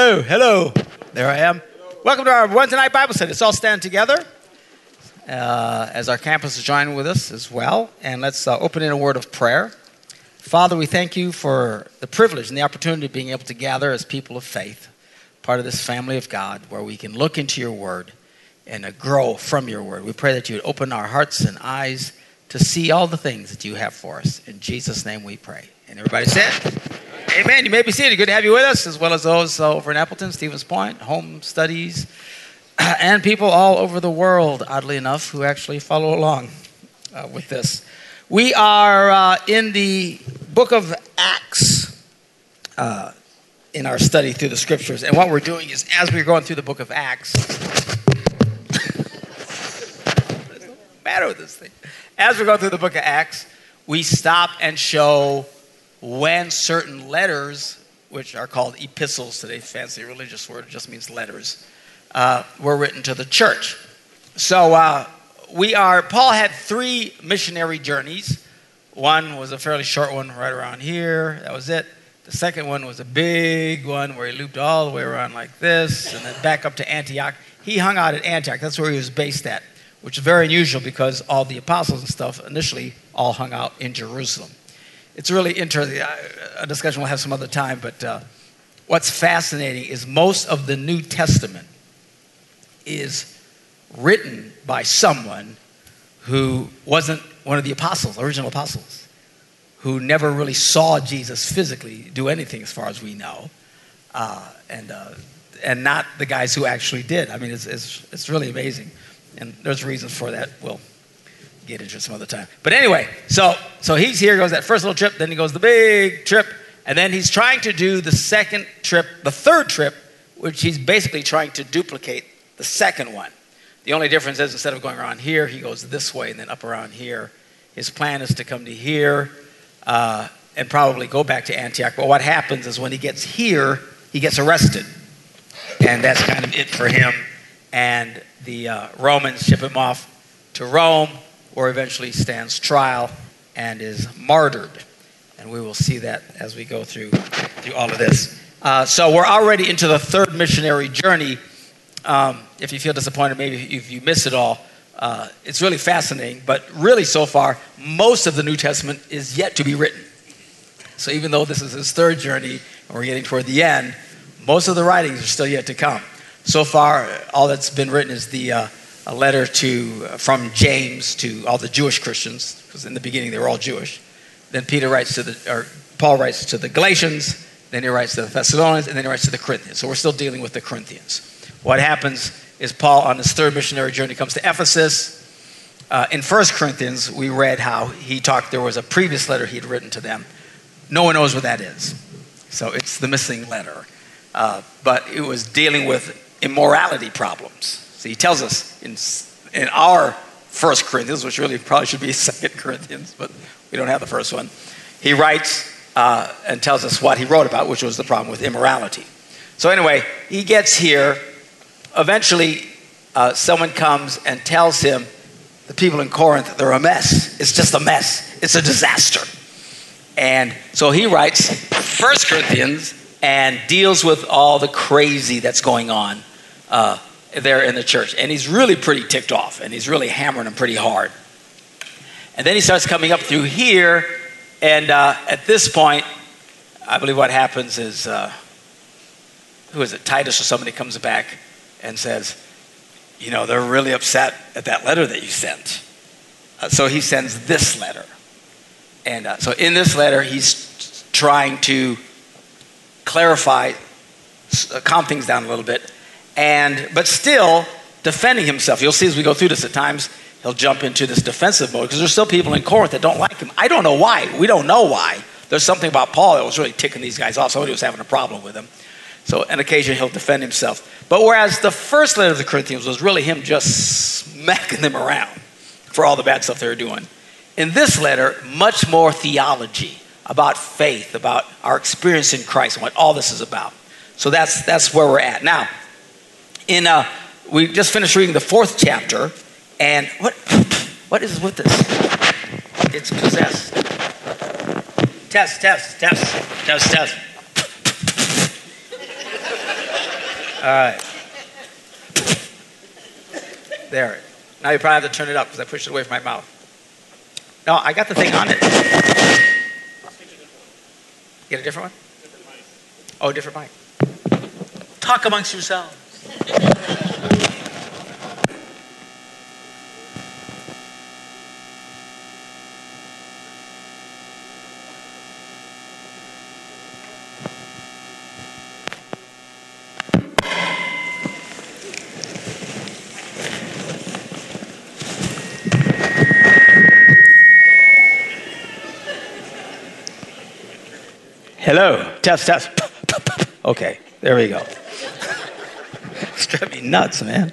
Hello, hello. There I am. Welcome to our Wednesday night Bible study. Let's all stand together uh, as our campus is joining with us as well. And let's uh, open in a word of prayer. Father, we thank you for the privilege and the opportunity of being able to gather as people of faith, part of this family of God, where we can look into your word and uh, grow from your word. We pray that you would open our hearts and eyes to see all the things that you have for us. In Jesus' name we pray. And everybody said, Amen. You may be seated. Good to have you with us, as well as those over in Appleton, Stevens Point, home studies, and people all over the world, oddly enough, who actually follow along uh, with this. We are uh, in the book of Acts uh, in our study through the scriptures. And what we're doing is, as we're going through the book of Acts, there's no matter with this thing. As we're going through the book of Acts, we stop and show when certain letters, which are called epistles today, fancy religious word, just means letters, uh, were written to the church. So uh, we are, Paul had three missionary journeys. One was a fairly short one right around here, that was it. The second one was a big one where he looped all the way around like this and then back up to Antioch. He hung out at Antioch, that's where he was based at, which is very unusual because all the apostles and stuff initially all hung out in Jerusalem it's really interesting. A discussion we'll have some other time, but uh, what's fascinating is most of the New Testament is written by someone who wasn't one of the apostles, original apostles, who never really saw Jesus physically do anything, as far as we know, uh, and uh, and not the guys who actually did. I mean, it's, it's it's really amazing, and there's reasons for that. We'll get into some other time. But anyway, so so he's here, goes that first little trip, then he goes the big trip, and then he's trying to do the second trip, the third trip, which he's basically trying to duplicate the second one. The only difference is instead of going around here, he goes this way and then up around here. His plan is to come to here uh, and probably go back to Antioch. But what happens is when he gets here, he gets arrested. And that's kind of it for him. And the uh, Romans ship him off to Rome or eventually stands trial and is martyred. And we will see that as we go through, through all of this. Uh, so we're already into the third missionary journey. Um, if you feel disappointed, maybe if you miss it all, uh, it's really fascinating. But really, so far, most of the New Testament is yet to be written. So even though this is his third journey and we're getting toward the end, most of the writings are still yet to come. So far, all that's been written is the uh, a letter to, uh, from James to all the Jewish Christians, because in the beginning they were all Jewish. Then Peter writes to the, or Paul writes to the Galatians, then he writes to the Thessalonians, and then he writes to the Corinthians. So we're still dealing with the Corinthians. What happens is Paul, on his third missionary journey, comes to Ephesus. Uh, in First Corinthians, we read how he talked, there was a previous letter he had written to them. No one knows what that is. So it's the missing letter. Uh, but it was dealing with immorality problems. So he tells us in, in our First Corinthians, which really probably should be Second Corinthians, but we don't have the first one. He writes uh, and tells us what he wrote about, which was the problem with immorality. So anyway, he gets here. Eventually, uh, someone comes and tells him the people in Corinth they're a mess. It's just a mess. It's a disaster. And so he writes First Corinthians and deals with all the crazy that's going on uh, there in the church. And he's really pretty ticked off and he's really hammering them pretty hard. And then he starts coming up through here. And uh, at this point, I believe what happens is, uh, who is it? Titus or somebody comes back and says, You know, they're really upset at that letter that you sent. Uh, so he sends this letter. And uh, so in this letter, he's trying to clarify, calm things down a little bit and but still defending himself. You'll see as we go through this at times he'll jump into this defensive mode because there's still people in Corinth that don't like him. I don't know why. We don't know why. There's something about Paul that was really ticking these guys off. Somebody was having a problem with him. So on occasion he'll defend himself. But whereas the first letter of the Corinthians was really him just smacking them around for all the bad stuff they were doing. In this letter, much more theology about faith, about our experience in Christ, and what all this is about. So that's that's where we're at. Now, in uh, we just finished reading the fourth chapter, and what what is with this? It's possessed. Test, test, test, test, test. All right. There. Now you probably have to turn it up because I pushed it away from my mouth. No, I got the thing on it. Get a different one? Oh, a different mic. Talk amongst yourselves. Hello. Test, test. Okay, there we go. it's driving me nuts, man.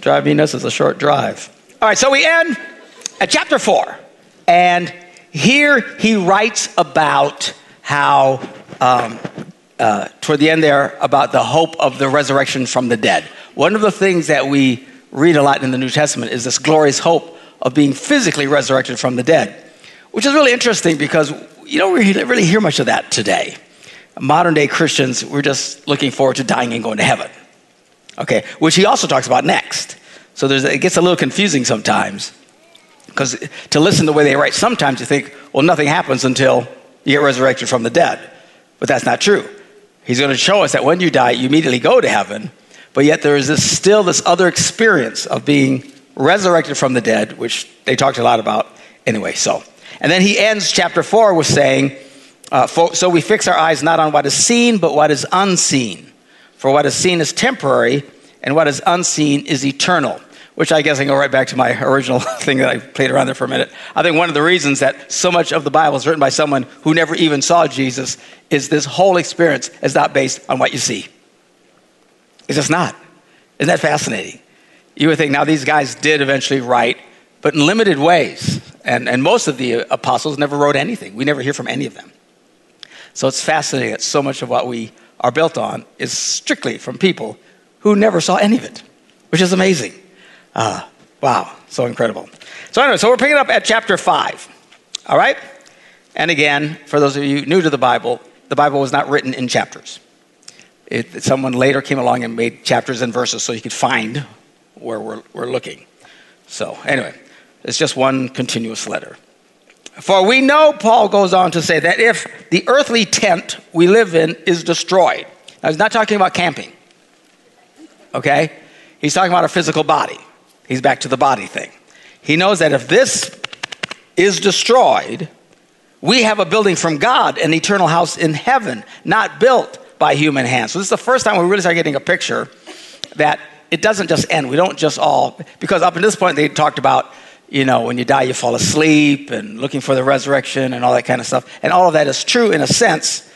Drive me nuts is a short drive. All right, so we end at chapter four. And here he writes about how, um, uh, toward the end there, about the hope of the resurrection from the dead. One of the things that we read a lot in the New Testament is this glorious hope of being physically resurrected from the dead, which is really interesting because you don't really hear much of that today. Modern day Christians, we're just looking forward to dying and going to heaven. Okay, which he also talks about next. So it gets a little confusing sometimes because to listen the way they write, sometimes you think, well, nothing happens until you get resurrected from the dead. But that's not true. He's going to show us that when you die, you immediately go to heaven, but yet there is this, still this other experience of being resurrected from the dead, which they talked a lot about anyway. So and then he ends chapter 4 with saying, uh, So we fix our eyes not on what is seen, but what is unseen. For what is seen is temporary, and what is unseen is eternal. Which I guess I can go right back to my original thing that I played around there for a minute. I think one of the reasons that so much of the Bible is written by someone who never even saw Jesus is this whole experience is not based on what you see. It's just not. Isn't that fascinating? You would think now these guys did eventually write, but in limited ways. And, and most of the apostles never wrote anything. We never hear from any of them. So it's fascinating that so much of what we are built on is strictly from people who never saw any of it, which is amazing. Uh, wow, so incredible. So, anyway, so we're picking up at chapter 5. All right? And again, for those of you new to the Bible, the Bible was not written in chapters. It, someone later came along and made chapters and verses so you could find where we're, we're looking. So, anyway, it's just one continuous letter. For we know, Paul goes on to say, that if the earthly tent we live in is destroyed, now he's not talking about camping, okay? He's talking about our physical body. He's back to the body thing. He knows that if this is destroyed, we have a building from God, an eternal house in heaven, not built by human hands. So this is the first time we really start getting a picture that it doesn't just end. We don't just all, because up to this point they talked about you know, when you die, you fall asleep and looking for the resurrection and all that kind of stuff. And all of that is true in a sense,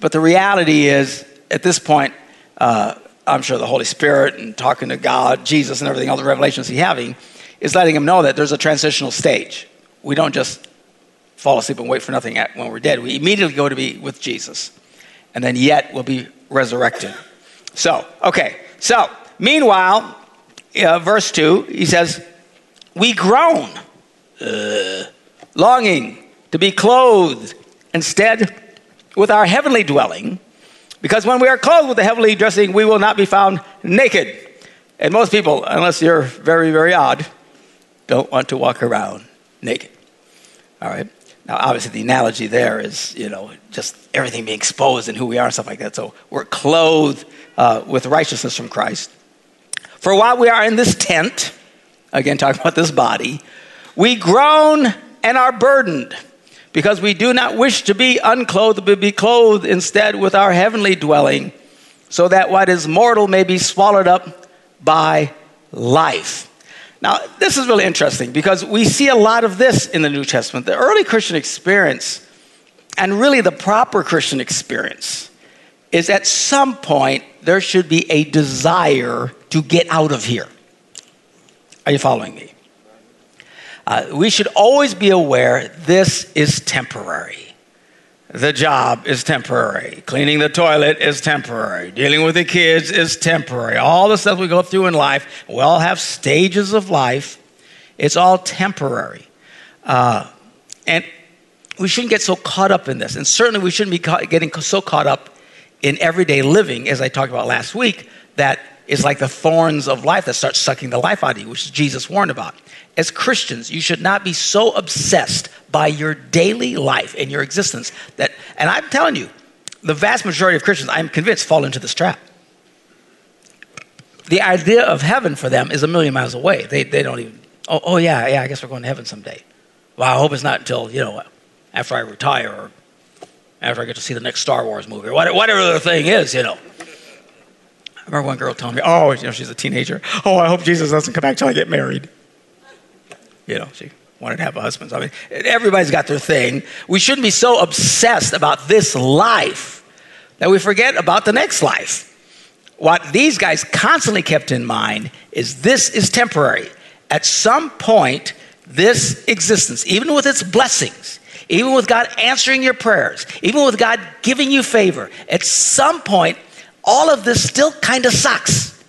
but the reality is, at this point, uh, I'm sure the Holy Spirit and talking to God, Jesus, and everything, all the revelations he's having, is letting him know that there's a transitional stage. We don't just fall asleep and wait for nothing when we're dead. We immediately go to be with Jesus, and then yet we'll be resurrected. So, okay, so meanwhile, uh, verse 2, he says, we groan, uh, longing to be clothed instead with our heavenly dwelling, because when we are clothed with the heavenly dressing, we will not be found naked. And most people, unless you're very, very odd, don't want to walk around naked. All right? Now, obviously, the analogy there is, you know, just everything being exposed and who we are and stuff like that. So we're clothed uh, with righteousness from Christ. For while we are in this tent, again, talking about this body, we groan and are burdened because we do not wish to be unclothed, but be clothed instead with our heavenly dwelling, so that what is mortal may be swallowed up by life. Now, this is really interesting because we see a lot of this in the New Testament. The early Christian experience, and really the proper Christian experience, is at some point there should be a desire to get out of here. Are you following me? Uh, we should always be aware this is temporary. The job is temporary. Cleaning the toilet is temporary. Dealing with the kids is temporary. All the stuff we go through in life, we all have stages of life. It's all temporary. Uh, and we shouldn't get so caught up in this. And certainly we shouldn't be getting so caught up in everyday living, as I talked about last week, that is like the thorns of life that start sucking the life out of you, which Jesus warned about. As Christians, you should not be so obsessed by your daily life and your existence that, and I'm telling you, the vast majority of Christians, I'm convinced, fall into this trap. The idea of heaven for them is a million miles away. They, they don't even, oh, oh, yeah, yeah, I guess we're going to heaven someday. Well, I hope it's not until, you know, after I retire or after I get to see the next Star Wars movie or whatever the thing is, you know. I remember one girl telling me, oh, you know, she's a teenager. Oh, I hope Jesus doesn't come back till I get married. You know, she wanted to have a husband. So, I mean, everybody's got their thing. We shouldn't be so obsessed about this life that we forget about the next life. What these guys constantly kept in mind is this is temporary. At some point, this existence, even with its blessings, even with God answering your prayers, even with God giving you favor, at some point, all of this still kind of sucks.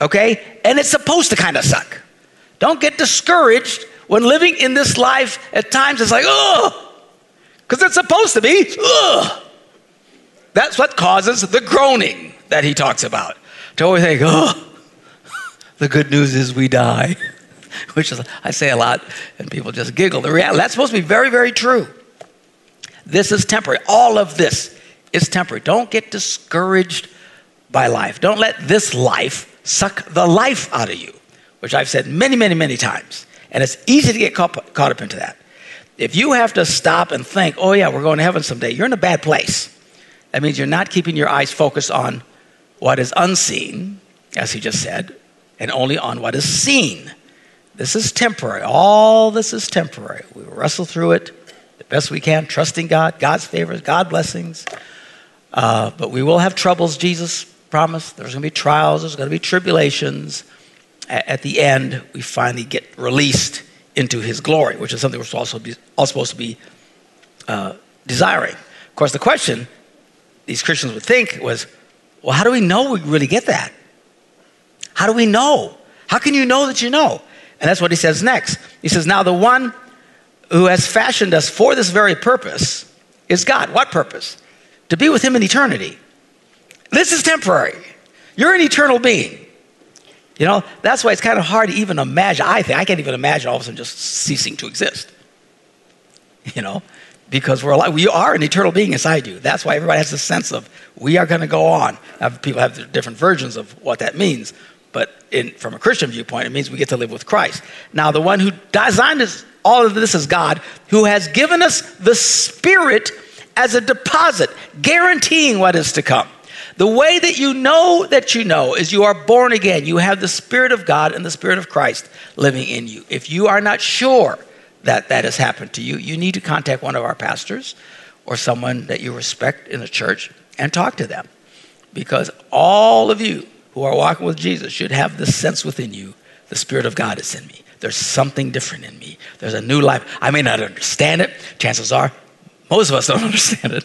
Okay? And it's supposed to kind of suck. Don't get discouraged when living in this life at times it's like, oh, because it's supposed to be, ugh. That's what causes the groaning that he talks about. To always think, oh, the good news is we die, which is, I say a lot, and people just giggle. The reality, that's supposed to be very, very true. This is temporary. All of this is temporary. Don't get discouraged by life. Don't let this life suck the life out of you, which I've said many, many, many times. And it's easy to get caught, caught up into that. If you have to stop and think, oh, yeah, we're going to heaven someday, you're in a bad place. That means you're not keeping your eyes focused on what is unseen, as he just said, and only on what is seen. This is temporary. All this is temporary. We wrestle through it the best we can, trusting God, God's favors, God blessings. Uh, but we will have troubles, Jesus promised. There's going to be trials, there's going to be tribulations at the end, we finally get released into his glory, which is something we're also, be, all supposed to be uh, desiring. Of course, the question these Christians would think was, well, how do we know we really get that? How do we know? How can you know that you know? And that's what he says next. He says, Now the one who has fashioned us for this very purpose is God. What purpose? To be with him in eternity. This is temporary. You're an eternal being. You know, that's why it's kind of hard to even imagine. I think I can't even imagine all of a sudden just ceasing to exist. You know, because we're alive. We are an eternal being inside you. That's why everybody has a sense of we are going to go on. People have different versions of what that means, but in, from a Christian viewpoint, it means we get to live with Christ. Now, the one who designed this, all of this is God, who has given us the Spirit as a deposit, guaranteeing what is to come. The way that you know that you know is you are born again. You have the Spirit of God and the Spirit of Christ living in you. If you are not sure that that has happened to you, you need to contact one of our pastors or someone that you respect in the church and talk to them. Because all of you who are walking with Jesus should have this sense within you the Spirit of God is in me. There's something different in me. There's a new life. I may not understand it. Chances are most of us don't understand it.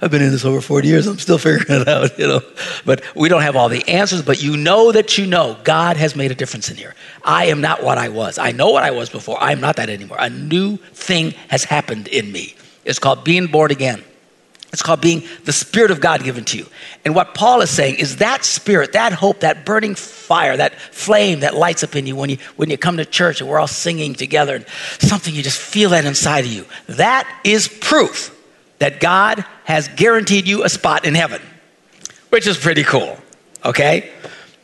I've been in this over 40 years. I'm still figuring it out, you know. But we don't have all the answers, but you know that you know God has made a difference in here. I am not what I was. I know what I was before. I am not that anymore. A new thing has happened in me. It's called being born again. It's called being the Spirit of God given to you. And what Paul is saying is that spirit, that hope, that burning fire, that flame that lights up in you when you, when you come to church and we're all singing together and something you just feel that inside of you. That is proof that God has guaranteed you a spot in heaven, which is pretty cool. Okay?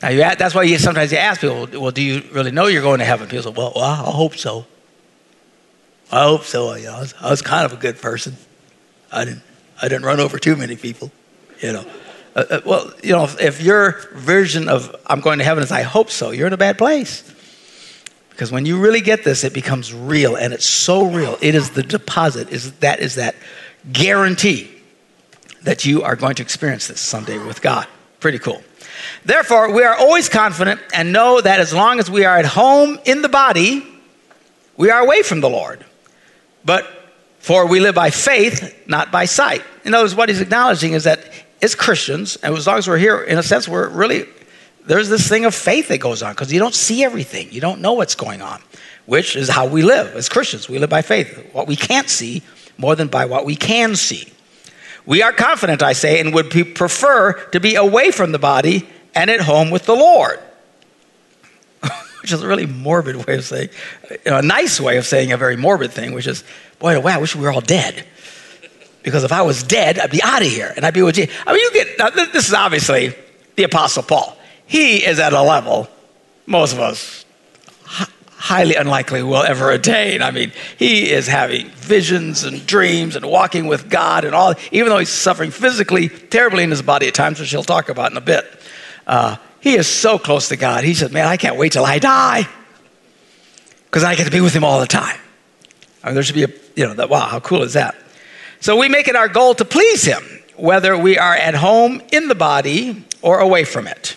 Now, you, that's why you, sometimes you ask people, well, do you really know you're going to heaven? People say, well, well I hope so. I hope so. I was, I was kind of a good person. I didn't I didn't run over too many people, you know. Uh, uh, well, you know, if, if your version of I'm going to heaven is I hope so, you're in a bad place. Because when you really get this, it becomes real, and it's so real. It is the deposit. Is that is that guarantee that you are going to experience this someday with God? Pretty cool. Therefore, we are always confident and know that as long as we are at home in the body, we are away from the Lord. But for we live by faith, not by sight. In other words, what he's acknowledging is that as Christians, and as long as we're here, in a sense, we're really, there's this thing of faith that goes on because you don't see everything. You don't know what's going on, which is how we live as Christians. We live by faith. What we can't see more than by what we can see. We are confident, I say, and would prefer to be away from the body and at home with the Lord. Which is a really morbid way of saying, you know, a nice way of saying a very morbid thing, which is, boy, wow, I wish we were all dead. Because if I was dead, I'd be out of here and I'd be with Jesus. I mean, you get, now, this is obviously the Apostle Paul. He is at a level most of us highly unlikely will ever attain. I mean, he is having visions and dreams and walking with God and all, even though he's suffering physically terribly in his body at times, which he'll talk about in a bit. Uh, he is so close to God. He says, Man, I can't wait till I die because I get to be with him all the time. I mean, there should be a, you know, that, wow, how cool is that? So we make it our goal to please him, whether we are at home in the body or away from it.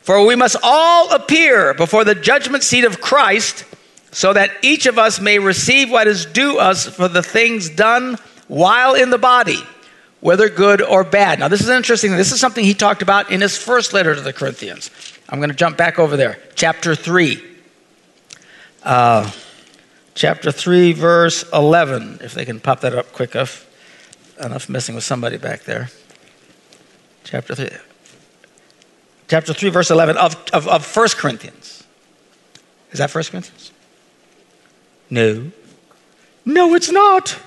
For we must all appear before the judgment seat of Christ, so that each of us may receive what is due us for the things done while in the body, whether good or bad. Now, this is interesting. This is something he talked about in his first letter to the Corinthians. I'm going to jump back over there. Chapter 3. Uh, chapter 3, verse 11. If they can pop that up quick enough. Enough messing with somebody back there. Chapter 3 chapter 3, verse 11 of, of, of 1 Corinthians. Is that 1 Corinthians? No. No, it's not.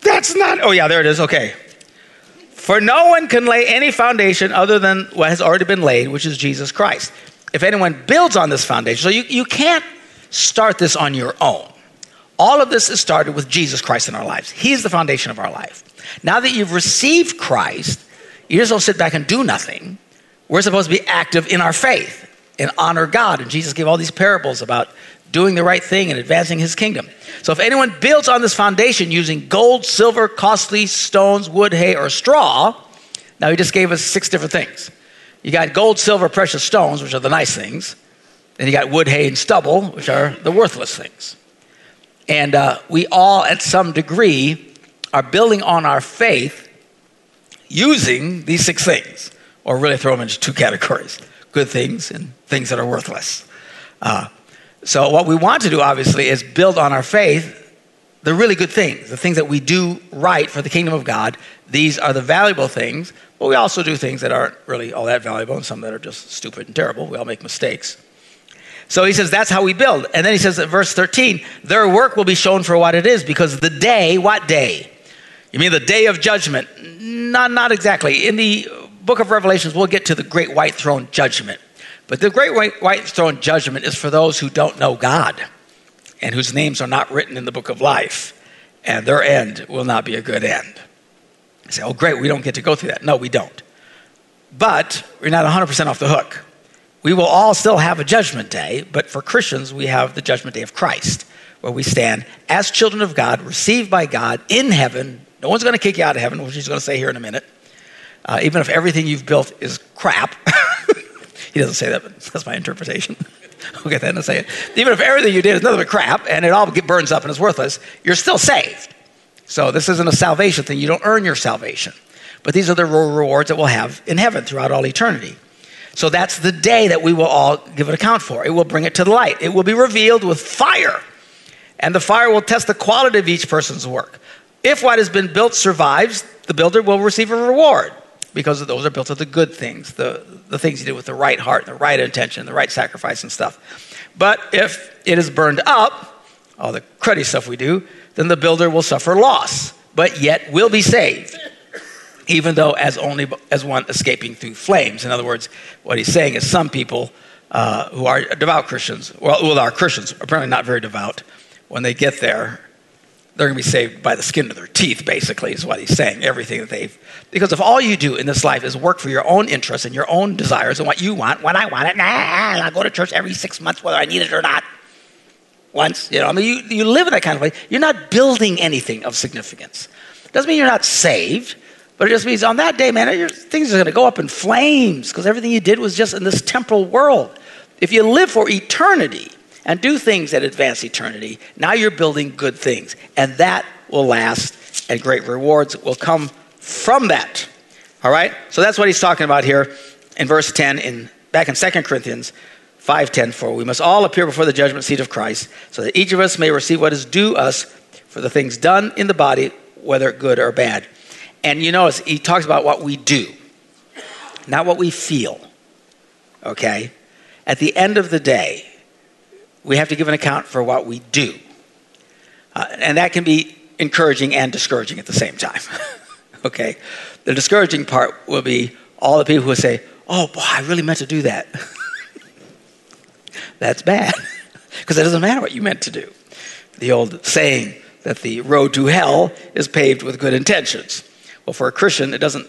That's not. Oh, yeah, there it is. Okay. For no one can lay any foundation other than what has already been laid, which is Jesus Christ. If anyone builds on this foundation, so you, you can't start this on your own. All of this is started with Jesus Christ in our lives. He's the foundation of our life. Now that you've received Christ, you just don't sit back and do nothing. We're supposed to be active in our faith and honor God. And Jesus gave all these parables about doing the right thing and advancing his kingdom. So if anyone builds on this foundation using gold, silver, costly stones, wood, hay, or straw, now he just gave us six different things. You got gold, silver, precious stones, which are the nice things. Then you got wood, hay, and stubble, which are the worthless things. And uh, we all, at some degree, are building on our faith using these six things or really throw them into two categories good things and things that are worthless. Uh, so, what we want to do, obviously, is build on our faith the really good things, the things that we do right for the kingdom of God. These are the valuable things, but we also do things that aren't really all that valuable and some that are just stupid and terrible. We all make mistakes. So he says that's how we build. And then he says at verse 13, their work will be shown for what it is because the day, what day? You mean the day of judgment? Not, not exactly. In the book of Revelations, we'll get to the great white throne judgment. But the great white, white throne judgment is for those who don't know God and whose names are not written in the book of life, and their end will not be a good end. You say, oh, great, we don't get to go through that. No, we don't. But we're not 100% off the hook. We will all still have a judgment day, but for Christians, we have the judgment day of Christ, where we stand as children of God, received by God in heaven. No one's going to kick you out of heaven, which he's going to say here in a minute uh, even if everything you've built is crap. he doesn't say that, but that's my interpretation. we'll get that in a second. Even if everything you did is nothing but crap and it all burns up and is worthless, you're still saved. So this isn't a salvation thing. You don't earn your salvation. But these are the rewards that we'll have in heaven throughout all eternity. So that's the day that we will all give an account for. It will bring it to the light. It will be revealed with fire. And the fire will test the quality of each person's work. If what has been built survives, the builder will receive a reward because those are built of the good things, the, the things you did with the right heart, the right intention, the right sacrifice and stuff. But if it is burned up, all the cruddy stuff we do, then the builder will suffer loss, but yet will be saved, even though as only as one escaping through flames. In other words, what he's saying is some people uh, who are devout Christians, well, well, are Christians, apparently not very devout, when they get there, they're going to be saved by the skin of their teeth, basically, is what he's saying. Everything that they've. Because if all you do in this life is work for your own interests and your own desires and what you want, when I want it, nah, I go to church every six months, whether I need it or not. Once, you know, I mean, you, you live in that kind of way. You're not building anything of significance. Doesn't mean you're not saved, but it just means on that day, man, your, things are going to go up in flames because everything you did was just in this temporal world. If you live for eternity, and do things that advance eternity. Now you're building good things, and that will last, and great rewards will come from that. All right? So that's what he's talking about here in verse 10 in back in 2 Corinthians 5:10 for we must all appear before the judgment seat of Christ so that each of us may receive what is due us for the things done in the body whether good or bad. And you notice he talks about what we do, not what we feel. okay, at the end of the day, we have to give an account for what we do. Uh, and that can be encouraging and discouraging at the same time. okay? The discouraging part will be all the people who say, oh, boy, I really meant to do that. That's bad, because it doesn't matter what you meant to do. The old saying that the road to hell is paved with good intentions. Well, for a Christian, it doesn't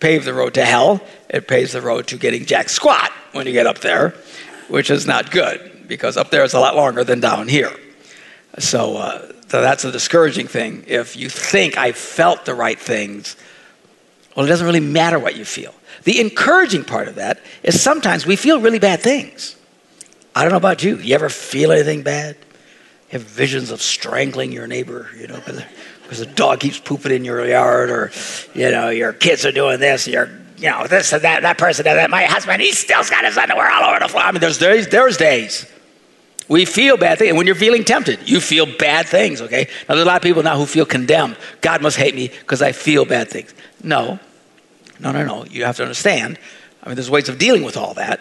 pave the road to hell, it paves the road to getting jack squat when you get up there, which is not good, because up there is a lot longer than down here. So, uh, so that's a discouraging thing. If you think I felt the right things, well, it doesn't really matter what you feel. The encouraging part of that is sometimes we feel really bad things. I don't know about you. You ever feel anything bad? You have visions of strangling your neighbor, you know, because the dog keeps pooping in your yard, or you know, your kids are doing this, your you know, this and that, that person does that. My husband, he still's got his underwear all over the floor. I mean, there's days, there's days. We feel bad things. And when you're feeling tempted, you feel bad things, okay? Now, there's a lot of people now who feel condemned. God must hate me because I feel bad things. No, no, no, no. You have to understand. I mean, there's ways of dealing with all that.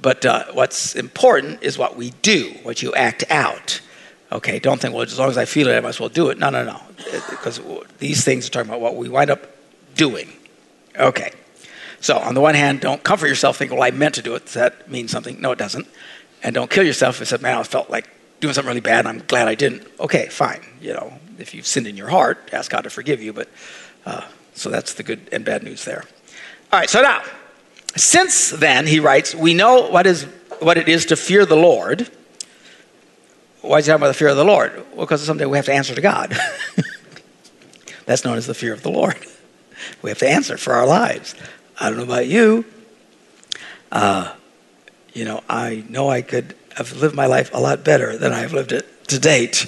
But uh, what's important is what we do, what you act out. Okay, don't think, well, as long as I feel it, I might as well do it. No, no, no. Because these things are talking about what we wind up doing. Okay. So, on the one hand, don't comfort yourself thinking, well, I meant to do it. Does that mean something? No, it doesn't. And don't kill yourself and say, man, I felt like doing something really bad. I'm glad I didn't. Okay, fine. You know, if you've sinned in your heart, ask God to forgive you. But uh, so that's the good and bad news there. All right, so now, since then, he writes, we know what, is, what it is to fear the Lord. Why is he talking about the fear of the Lord? Well, because someday we have to answer to God. That's known as the fear of the Lord. We have to answer for our lives. I don't know about you. Uh, you know, I know I could have lived my life a lot better than I've lived it to date.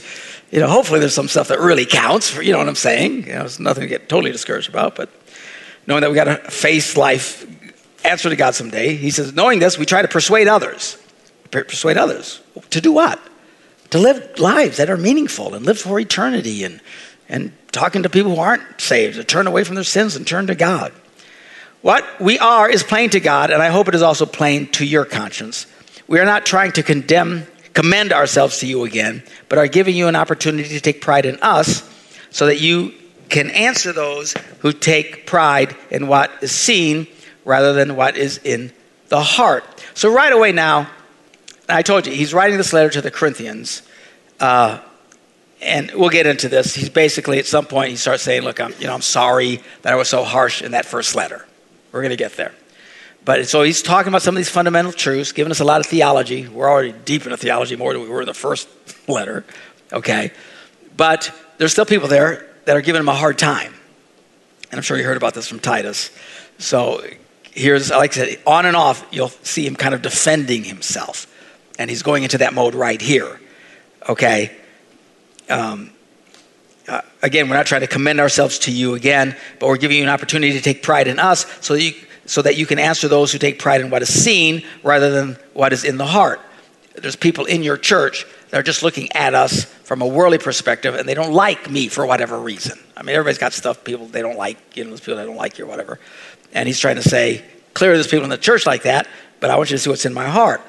You know, hopefully there's some stuff that really counts. For, you know what I'm saying? You know, it's nothing to get totally discouraged about, but knowing that we got to face life, answer to God someday. He says, knowing this, we try to persuade others. Persuade others to do what? To live lives that are meaningful and live for eternity and and talking to people who aren't saved to turn away from their sins and turn to God. What we are is plain to God, and I hope it is also plain to your conscience. We are not trying to condemn, commend ourselves to you again, but are giving you an opportunity to take pride in us so that you can answer those who take pride in what is seen rather than what is in the heart. So, right away now, I told you, he's writing this letter to the Corinthians. Uh, and we'll get into this. He's basically, at some point, he starts saying, Look, I'm, you know, I'm sorry that I was so harsh in that first letter. We're going to get there. But so he's talking about some of these fundamental truths, giving us a lot of theology. We're already deep into theology more than we were in the first letter, okay? But there's still people there that are giving him a hard time. And I'm sure you heard about this from Titus. So here's, like I said, on and off, you'll see him kind of defending himself. And he's going into that mode right here, okay? Um, uh, again, we're not trying to commend ourselves to you again, but we're giving you an opportunity to take pride in us so that you, so that you can answer those who take pride in what is seen rather than what is in the heart. There's people in your church that are just looking at us from a worldly perspective and they don't like me for whatever reason. I mean, everybody's got stuff people they don't like, you know, there's people that don't like you or whatever. And he's trying to say, clearly there's people in the church like that, but I want you to see what's in my heart.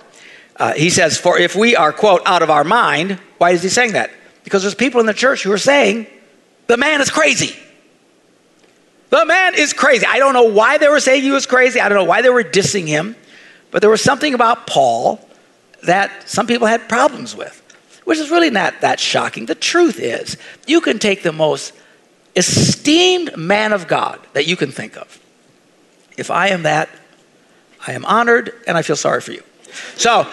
Uh, he says, For if we are, quote, out of our mind, why is he saying that? Because there's people in the church who are saying, the man is crazy. The man is crazy. I don't know why they were saying he was crazy. I don't know why they were dissing him. But there was something about Paul that some people had problems with, which is really not that shocking. The truth is, you can take the most esteemed man of God that you can think of. If I am that, I am honored and I feel sorry for you. So,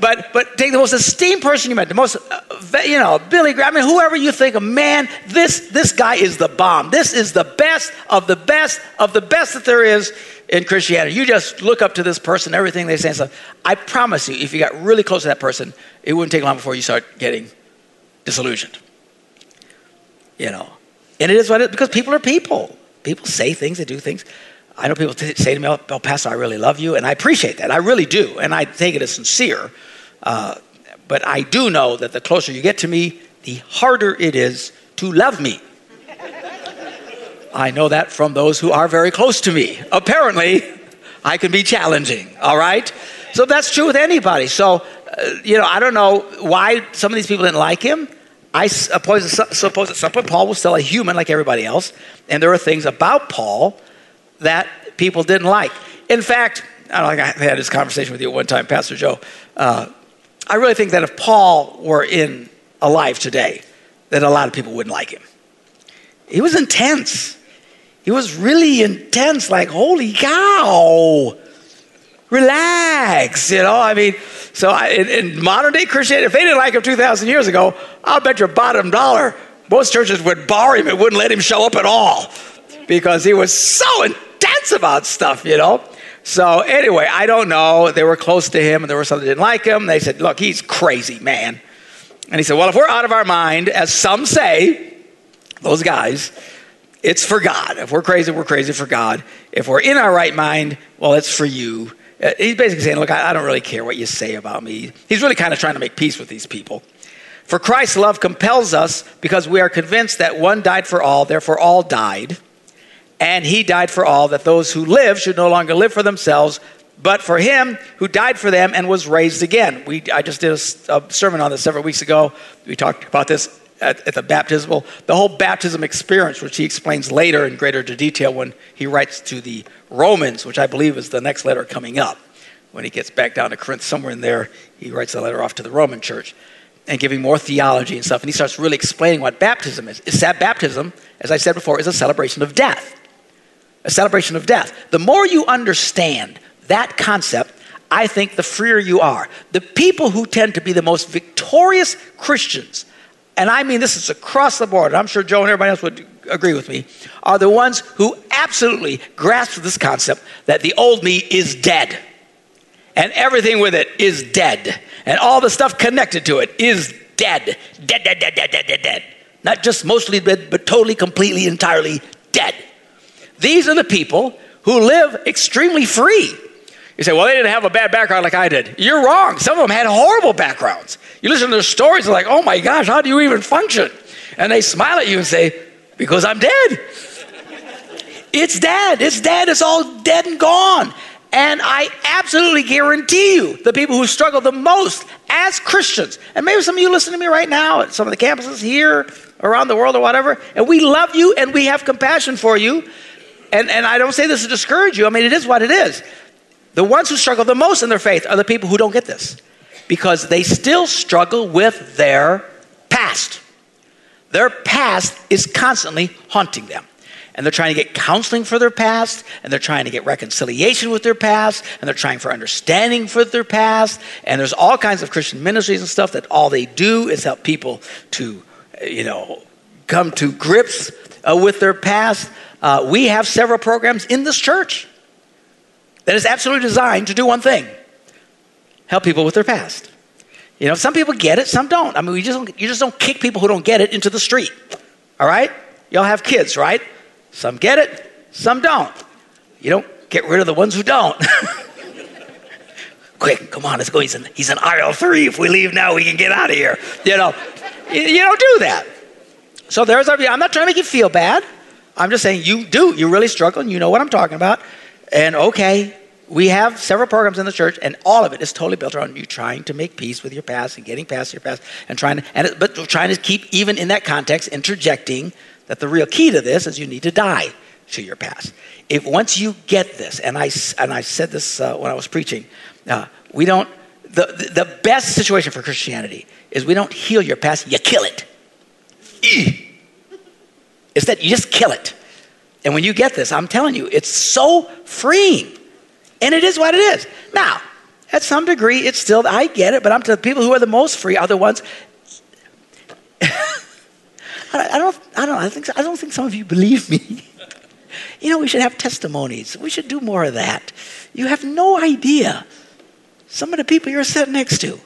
but but take the most esteemed person you met, the most, uh, you know, Billy Graham, I mean, whoever you think of, man, this this guy is the bomb. This is the best of the best of the best that there is in Christianity. You just look up to this person, everything they say and stuff. I promise you, if you got really close to that person, it wouldn't take long before you start getting disillusioned. You know, and it is what it because people are people. People say things, they do things. I know people t- say to me, oh, oh, Pastor, I really love you. And I appreciate that. I really do. And I take it as sincere. Uh, but I do know that the closer you get to me, the harder it is to love me. I know that from those who are very close to me. Apparently, I can be challenging, all right? so that's true with anybody. So, uh, you know, I don't know why some of these people didn't like him. I suppose, suppose at some point Paul was still a human like everybody else, and there were things about Paul that people didn't like. In fact, I don't think I had this conversation with you one time, Pastor Joe. Uh, I really think that if Paul were in alive today, that a lot of people wouldn't like him. He was intense. He was really intense, like, holy cow, relax, you know? I mean, so I, in, in, modern day Christianity, if they didn't like him 2,000 years ago, I'll bet your bottom dollar most churches would bar him and wouldn't let him show up at all because he was so intense about stuff, you know? So anyway, I don't know. They were close to him and there were some that didn't like him. They said, look, he's crazy, man. And he said, well, if we're out of our mind, as some say, those guys, it's for God. If we're crazy, we're crazy for God. If we're in our right mind, well, it's for you. Uh, he's basically saying, Look, I don't really care what you say about me. He's really kind of trying to make peace with these people. For Christ's love compels us because we are convinced that one died for all, therefore all died. And he died for all, that those who live should no longer live for themselves, but for him who died for them and was raised again. We, I just did a, a sermon on this several weeks ago. We talked about this at, at, the baptismal, the whole baptism experience, which he explains later in greater detail when he writes to the Romans, which I believe is the next letter coming up. When he gets back down to Corinth, somewhere in there, he writes a letter off to the Roman church and giving more theology and stuff. And he starts really explaining what baptism is. Is that baptism, as I said before, is a celebration of death. A celebration of death. The more you understand that concept, I think the freer you are. The people who tend to be the most victorious Christians and I mean this is across the board, I'm sure Joe and everybody else would agree with me, are the ones who absolutely grasp this concept that the old me is dead. And everything with it is dead. And all the stuff connected to it is dead. Dead, dead, dead, dead, dead, dead, dead. Not just mostly dead, but totally, completely, entirely dead. These are the people who live extremely free. You say, well, they didn't have a bad background like I did. You're wrong. Some of them had horrible backgrounds. You listen to their stories, they're like, oh my gosh, how do you even function? And they smile at you and say, because I'm dead. it's dead. It's dead. It's all dead and gone. And I absolutely guarantee you, the people who struggle the most as Christians, and maybe some of you listen to me right now at some of the campuses here, around the world, or whatever, and we love you and we have compassion for you. And, and I don't say this to discourage you, I mean, it is what it is. The ones who struggle the most in their faith are the people who don't get this because they still struggle with their past. Their past is constantly haunting them. And they're trying to get counseling for their past, and they're trying to get reconciliation with their past, and they're trying for understanding for their past. And there's all kinds of Christian ministries and stuff that all they do is help people to, you know, come to grips uh, with their past. Uh, we have several programs in this church that is absolutely designed to do one thing help people with their past. You know, some people get it, some don't. I mean, we just don't, you just don't kick people who don't get it into the street. All right? Y'all have kids, right? Some get it, some don't. You don't get rid of the ones who don't. Quick, come on, let's go. He's in, he's in aisle three. If we leave now, we can get out of here. You know, you, you don't do that. So there's our. I'm not trying to make you feel bad. I'm just saying you do. You really struggle, and you know what I'm talking about. And okay, we have several programs in the church, and all of it is totally built around you trying to make peace with your past and getting past your past, and trying to, and it, but trying to keep even in that context interjecting that the real key to this is you need to die to your past. If once you get this, and I and I said this uh, when I was preaching, uh, we don't. The, the best situation for Christianity is we don't heal your past, you kill it. It's that you just kill it. And when you get this, I'm telling you, it's so freeing. And it is what it is. Now, at some degree, it's still, I get it, but I'm to the people who are the most free are the ones. I don't, I don't, I think, I don't think some of you believe me. you know, we should have testimonies. We should do more of that. You have no idea. Some of the people you're sitting next to,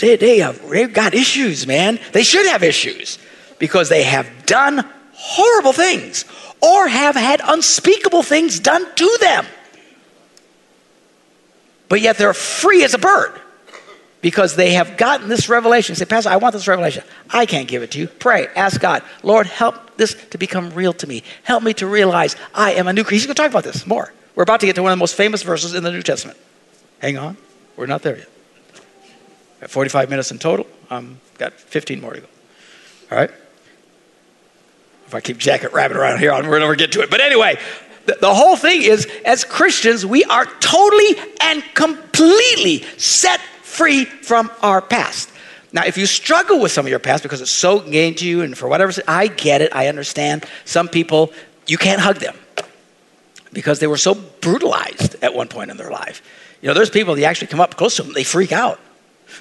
they, they have, they've got issues, man. They should have issues because they have done horrible things or have had unspeakable things done to them. But yet they're free as a bird because they have gotten this revelation. Say, Pastor, I want this revelation. I can't give it to you. Pray, ask God, Lord, help this to become real to me. Help me to realize I am a new creature. He's going to talk about this more. We're about to get to one of the most famous verses in the New Testament. Hang on. We're not there yet. Got 45 minutes in total. Um, got 15 more to go. All right? If I keep jacket rabbit around here, we'll never get to it. But anyway, the, the whole thing is as Christians, we are totally and completely set free from our past. Now, if you struggle with some of your past because it's so gained to you and for whatever, I get it, I understand. Some people, you can't hug them because they were so brutalized at one point in their life. You know, there's people that actually come up close to them, they freak out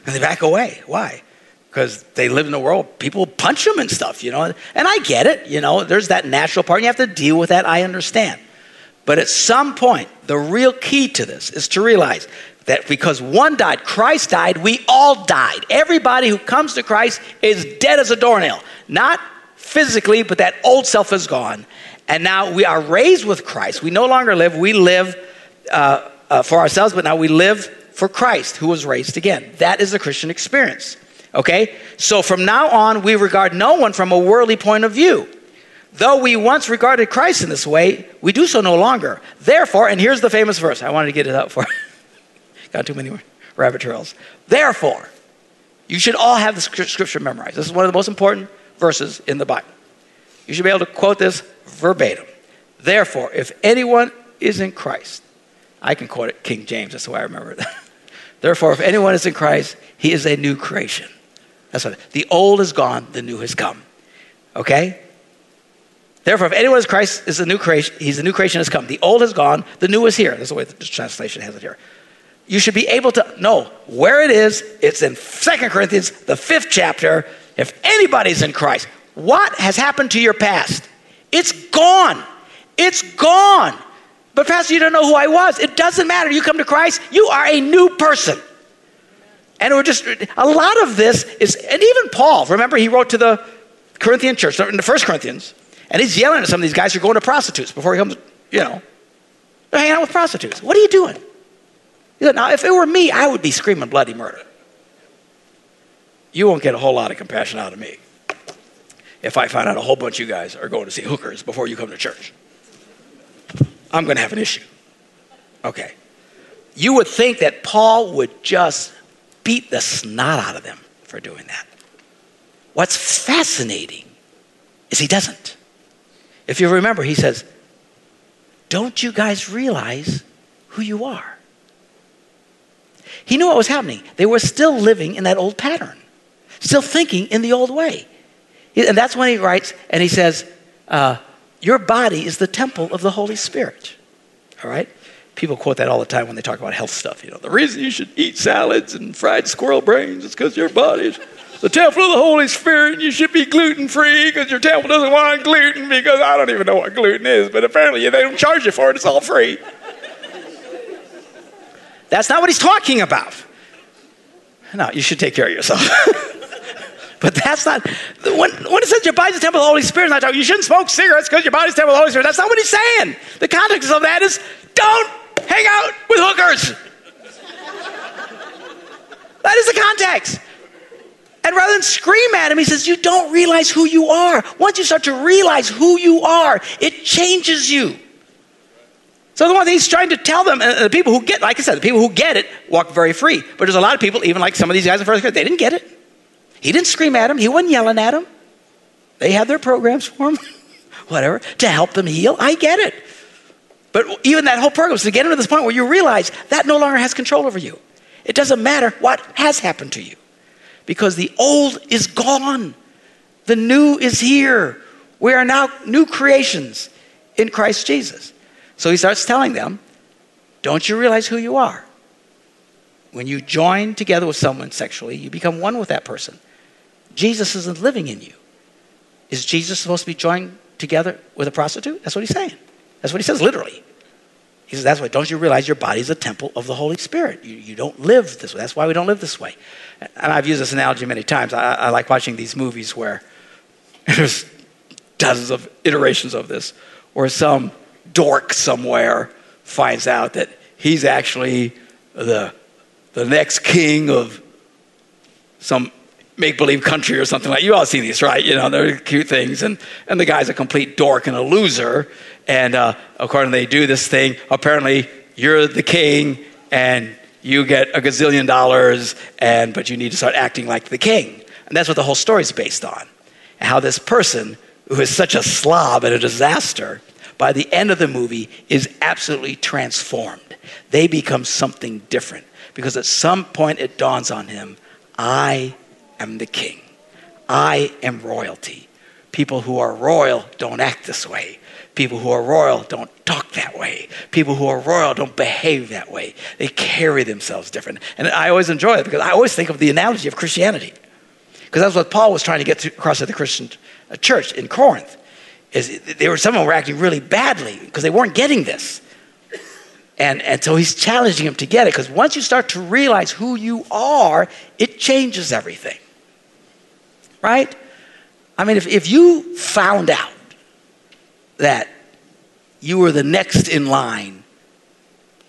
and they back away. Why? Because they live in the world, people punch them and stuff, you know. And I get it, you know, there's that natural part. You have to deal with that, I understand. But at some point, the real key to this is to realize that because one died, Christ died, we all died. Everybody who comes to Christ is dead as a doornail. Not physically, but that old self is gone. And now we are raised with Christ. We no longer live, we live uh, uh, for ourselves, but now we live for Christ who was raised again. That is the Christian experience. Okay? So from now on, we regard no one from a worldly point of view. Though we once regarded Christ in this way, we do so no longer. Therefore, and here's the famous verse. I wanted to get it out for Got too many rabbit trails. Therefore, you should all have the scripture memorized. This is one of the most important verses in the Bible. You should be able to quote this verbatim. Therefore, if anyone is in Christ, I can quote it King James, that's the way I remember it. Therefore, if anyone is in Christ, he is a new creation. That's what the old is gone, the new has come. Okay? Therefore, if anyone is Christ is a new creation, he's a new creation has come. The old is gone, the new is here. That's the way the translation has it here. You should be able to know where it is. It's in Second Corinthians, the fifth chapter. If anybody's in Christ, what has happened to your past? It's gone. It's gone. But, Pastor, you don't know who I was. It doesn't matter. You come to Christ, you are a new person. And we're just, a lot of this is, and even Paul, remember, he wrote to the Corinthian church, in the first Corinthians, and he's yelling at some of these guys who are going to prostitutes before he comes, you know, they're hanging out with prostitutes. What are you doing? He said, now, if it were me, I would be screaming bloody murder. You won't get a whole lot of compassion out of me if I find out a whole bunch of you guys are going to see hookers before you come to church. I'm going to have an issue. Okay. You would think that Paul would just beat the snot out of them for doing that. What's fascinating is he doesn't. If you remember, he says, Don't you guys realize who you are? He knew what was happening. They were still living in that old pattern, still thinking in the old way. And that's when he writes and he says, uh, Your body is the temple of the Holy Spirit. All right? People quote that all the time when they talk about health stuff. You know, the reason you should eat salads and fried squirrel brains is because your body's the temple of the Holy Spirit. And you should be gluten free because your temple doesn't want gluten because I don't even know what gluten is, but apparently they don't charge you for it. It's all free. That's not what he's talking about. No, you should take care of yourself. But that's not, when, when it says your body's the temple of the Holy Spirit, not talking, you shouldn't smoke cigarettes because your body's the temple of the Holy Spirit. That's not what he's saying. The context of that is don't hang out with hookers. that is the context. And rather than scream at him, he says, You don't realize who you are. Once you start to realize who you are, it changes you. So the one thing he's trying to tell them, uh, the people who get, like I said, the people who get it walk very free. But there's a lot of people, even like some of these guys in first grade, they didn't get it. He didn't scream at him, he wasn't yelling at him. They had their programs for him, whatever, to help them heal. I get it. But even that whole program is to get him to this point where you realize that no longer has control over you. It doesn't matter what has happened to you because the old is gone, the new is here. We are now new creations in Christ Jesus. So he starts telling them, Don't you realize who you are? When you join together with someone sexually, you become one with that person. Jesus isn't living in you. Is Jesus supposed to be joined together with a prostitute? That's what he's saying. That's what he says literally. He says, That's why, don't you realize your body is a temple of the Holy Spirit? You, you don't live this way. That's why we don't live this way. And I've used this analogy many times. I, I like watching these movies where there's dozens of iterations of this, where some dork somewhere finds out that he's actually the, the next king of some make believe country or something like you all see these right you know they're cute things and and the guy's a complete dork and a loser and uh, according they do this thing apparently you're the king and you get a gazillion dollars, and but you need to start acting like the king. And that's what the whole story is based on. And how this person, who is such a slob and a disaster, by the end of the movie is absolutely transformed. They become something different because at some point it dawns on him I am the king, I am royalty. People who are royal don't act this way. People who are royal don't talk that way. People who are royal don't behave that way. They carry themselves different. And I always enjoy it because I always think of the analogy of Christianity. Because that's what Paul was trying to get across to the Christian uh, church in Corinth. Is they were some of them were acting really badly because they weren't getting this. And, and so he's challenging them to get it because once you start to realize who you are, it changes everything. Right? I mean, if, if you found out that you were the next in line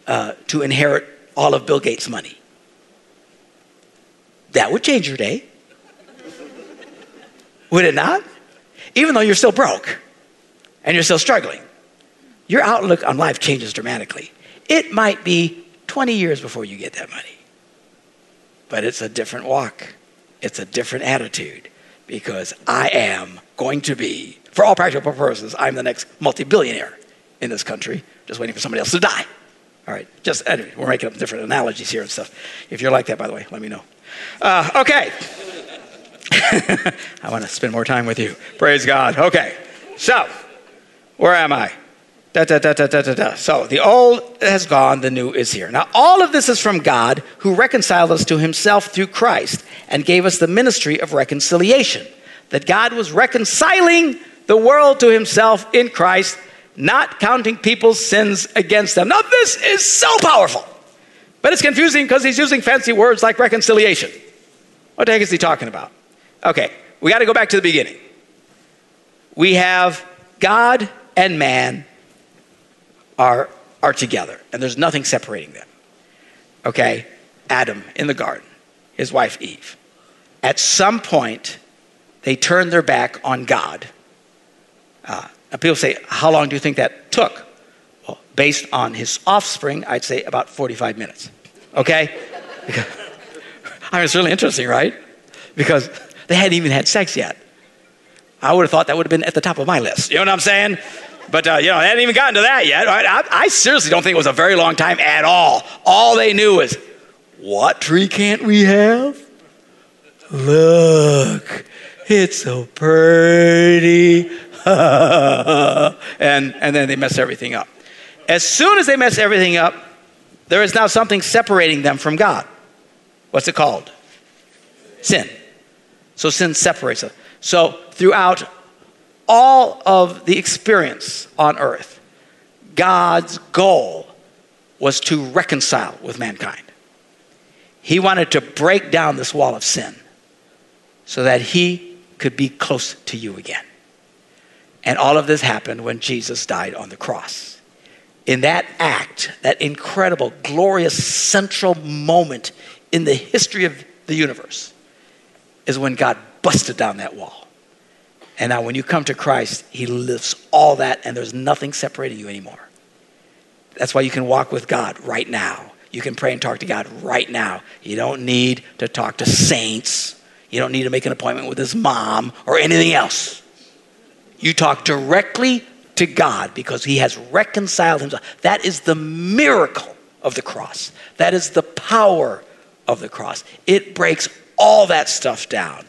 uh, to inherit all of Bill Gates' money, that would change your day. Would it not? Even though you're still broke and you're still struggling, your outlook on life changes dramatically. It might be 20 years before you get that money, but it's a different walk, it's a different attitude because I am going to be, for all practical purposes, I'm the next multi billionaire in this country, just waiting for somebody else to die. All right, just anyway, we're making up different analogies here and stuff. If you're like that, by the way, let me know. Uh, okay. I want to spend more time with you. Praise God. Okay. So, where am I? Da, da, da, da, da, da, da. So, the old has gone, the new is here. Now, all of this is from God who reconciled us to himself through Christ and gave us the ministry of reconciliation. That God was reconciling the world to himself in Christ, not counting people's sins against them. Now, this is so powerful, but it's confusing because he's using fancy words like reconciliation. What the heck is he talking about? Okay, we got to go back to the beginning. We have God and man are, are together, and there's nothing separating them. Okay, Adam in the garden, his wife Eve. At some point, they turned their back on God. Uh, people say, How long do you think that took? Well, based on his offspring, I'd say about 45 minutes. Okay? I mean, it's really interesting, right? Because they hadn't even had sex yet. I would have thought that would have been at the top of my list. You know what I'm saying? But, uh, you know, they hadn't even gotten to that yet. Right? I, I seriously don't think it was a very long time at all. All they knew was, what tree can't we have? Look, it's so pretty. and, and then they mess everything up. As soon as they mess everything up, there is now something separating them from God. What's it called? Sin. So sin separates us. So throughout all of the experience on earth, God's goal was to reconcile with mankind. He wanted to break down this wall of sin so that he could be close to you again. And all of this happened when Jesus died on the cross. In that act, that incredible, glorious, central moment in the history of the universe, is when God busted down that wall. And now, when you come to Christ, He lifts all that, and there's nothing separating you anymore. That's why you can walk with God right now. You can pray and talk to God right now. You don't need to talk to saints. You don't need to make an appointment with his mom or anything else. You talk directly to God because he has reconciled himself. That is the miracle of the cross. That is the power of the cross. It breaks all that stuff down.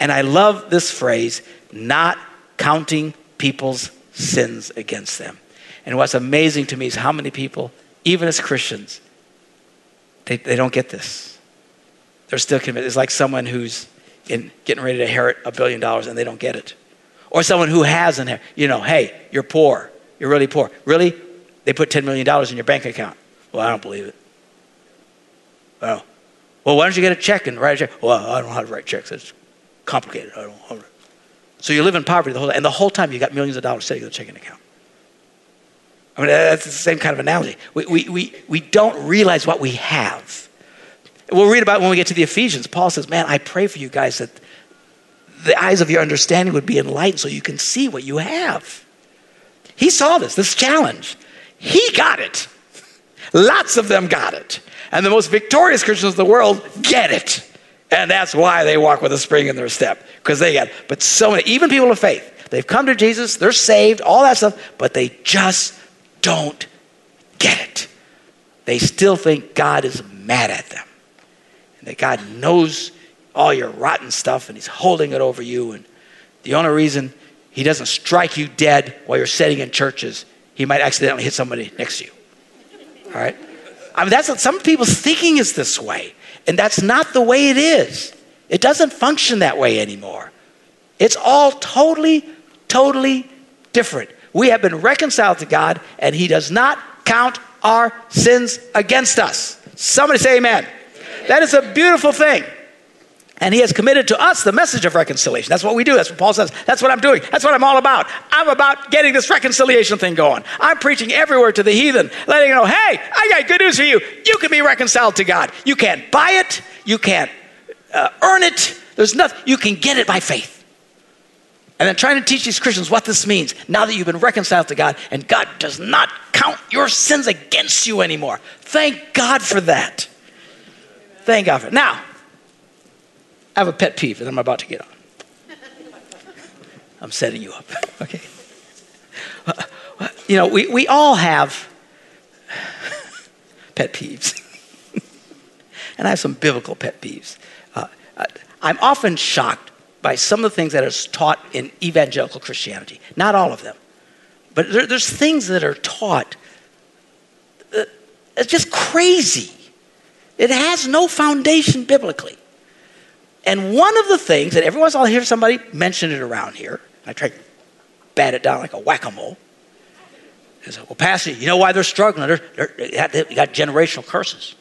And I love this phrase not counting people's sins against them. And what's amazing to me is how many people, even as Christians, they, they don't get this. They're still convinced. It's like someone who's in, getting ready to inherit a billion dollars and they don't get it. Or someone who has inherited, you know, hey, you're poor. You're really poor. Really? They put $10 million in your bank account. Well, I don't believe it. Well, well, why don't you get a check and write a check? Well, I don't know how to write checks. It's complicated. So you live in poverty the whole time, and the whole time you got millions of dollars sitting in a checking account. I mean, that's the same kind of analogy. We, we, we, we don't realize what we have. We'll read about when we get to the Ephesians. Paul says, Man, I pray for you guys that the eyes of your understanding would be enlightened so you can see what you have. He saw this, this challenge. He got it. Lots of them got it. And the most victorious Christians in the world get it. And that's why they walk with a spring in their step, because they it. But so many, even people of faith, they've come to Jesus, they're saved, all that stuff, but they just don't get it. They still think God is mad at them. And that God knows all your rotten stuff and He's holding it over you. And the only reason He doesn't strike you dead while you're sitting in churches, He might accidentally hit somebody next to you. All right? I mean, that's what some people's thinking is this way. And that's not the way it is. It doesn't function that way anymore. It's all totally, totally different. We have been reconciled to God, and He does not count our sins against us. Somebody say amen. amen. That is a beautiful thing. And he has committed to us the message of reconciliation. That's what we do. That's what Paul says. That's what I'm doing. That's what I'm all about. I'm about getting this reconciliation thing going. I'm preaching everywhere to the heathen, letting you know, hey, I got good news for you. You can be reconciled to God. You can't buy it. You can't uh, earn it. There's nothing. You can get it by faith. And then trying to teach these Christians what this means now that you've been reconciled to God and God does not count your sins against you anymore. Thank God for that. Thank God for it. Now, I have a pet peeve that I'm about to get on. I'm setting you up. Okay. You know, we, we all have pet peeves. and I have some biblical pet peeves. Uh, I'm often shocked by some of the things that are taught in evangelical Christianity. Not all of them. But there, there's things that are taught. Uh, it's just crazy. It has no foundation biblically. And one of the things that every once in a while I hear somebody mention it around here, I try to bat it down like a whack a mole. Is, well, Pastor, you know why they're struggling? They're, they're, they got generational curses.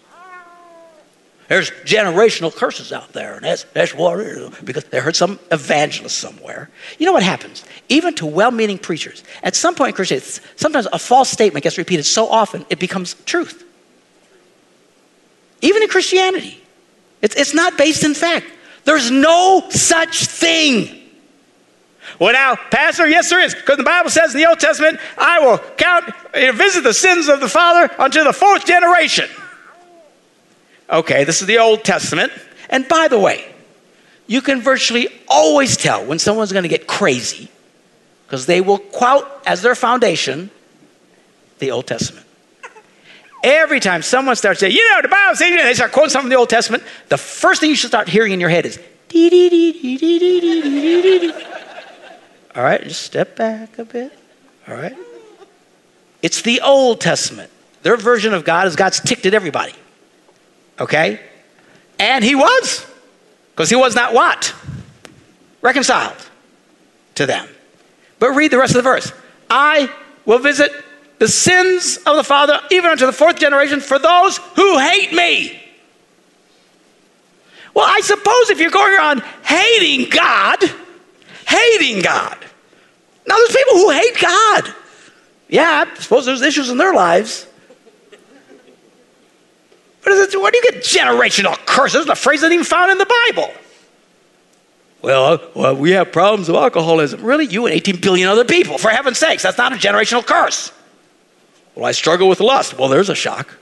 There's generational curses out there, and that's, that's what it is, because they heard some evangelist somewhere. You know what happens? Even to well meaning preachers, at some point in Christianity, sometimes a false statement gets repeated so often it becomes truth. Even in Christianity, it's, it's not based in fact. There's no such thing. Well, now, Pastor, yes, there is. Because the Bible says in the Old Testament, I will count, eh, visit the sins of the father unto the fourth generation. Okay, this is the Old Testament. And by the way, you can virtually always tell when someone's going to get crazy because they will quote as their foundation the Old Testament. Every time someone starts saying, you know, the Bible says, they start quoting something from the Old Testament, the first thing you should start hearing in your head is, all right, just step back a bit. All right. It's the Old Testament. Their version of God is God's ticked at everybody. Okay? And he was, because he was not what? Reconciled to them. But read the rest of the verse. I will visit the sins of the father, even unto the fourth generation, for those who hate me. Well, I suppose if you're going around hating God, hating God. Now, there's people who hate God. Yeah, I suppose there's issues in their lives. But it, where do you get generational curses? A phrase that even found in the Bible. Well, well, we have problems with alcoholism. Really? You and 18 billion other people. For heaven's sakes, that's not a generational curse. Well, I struggle with lust. Well, there's a shock.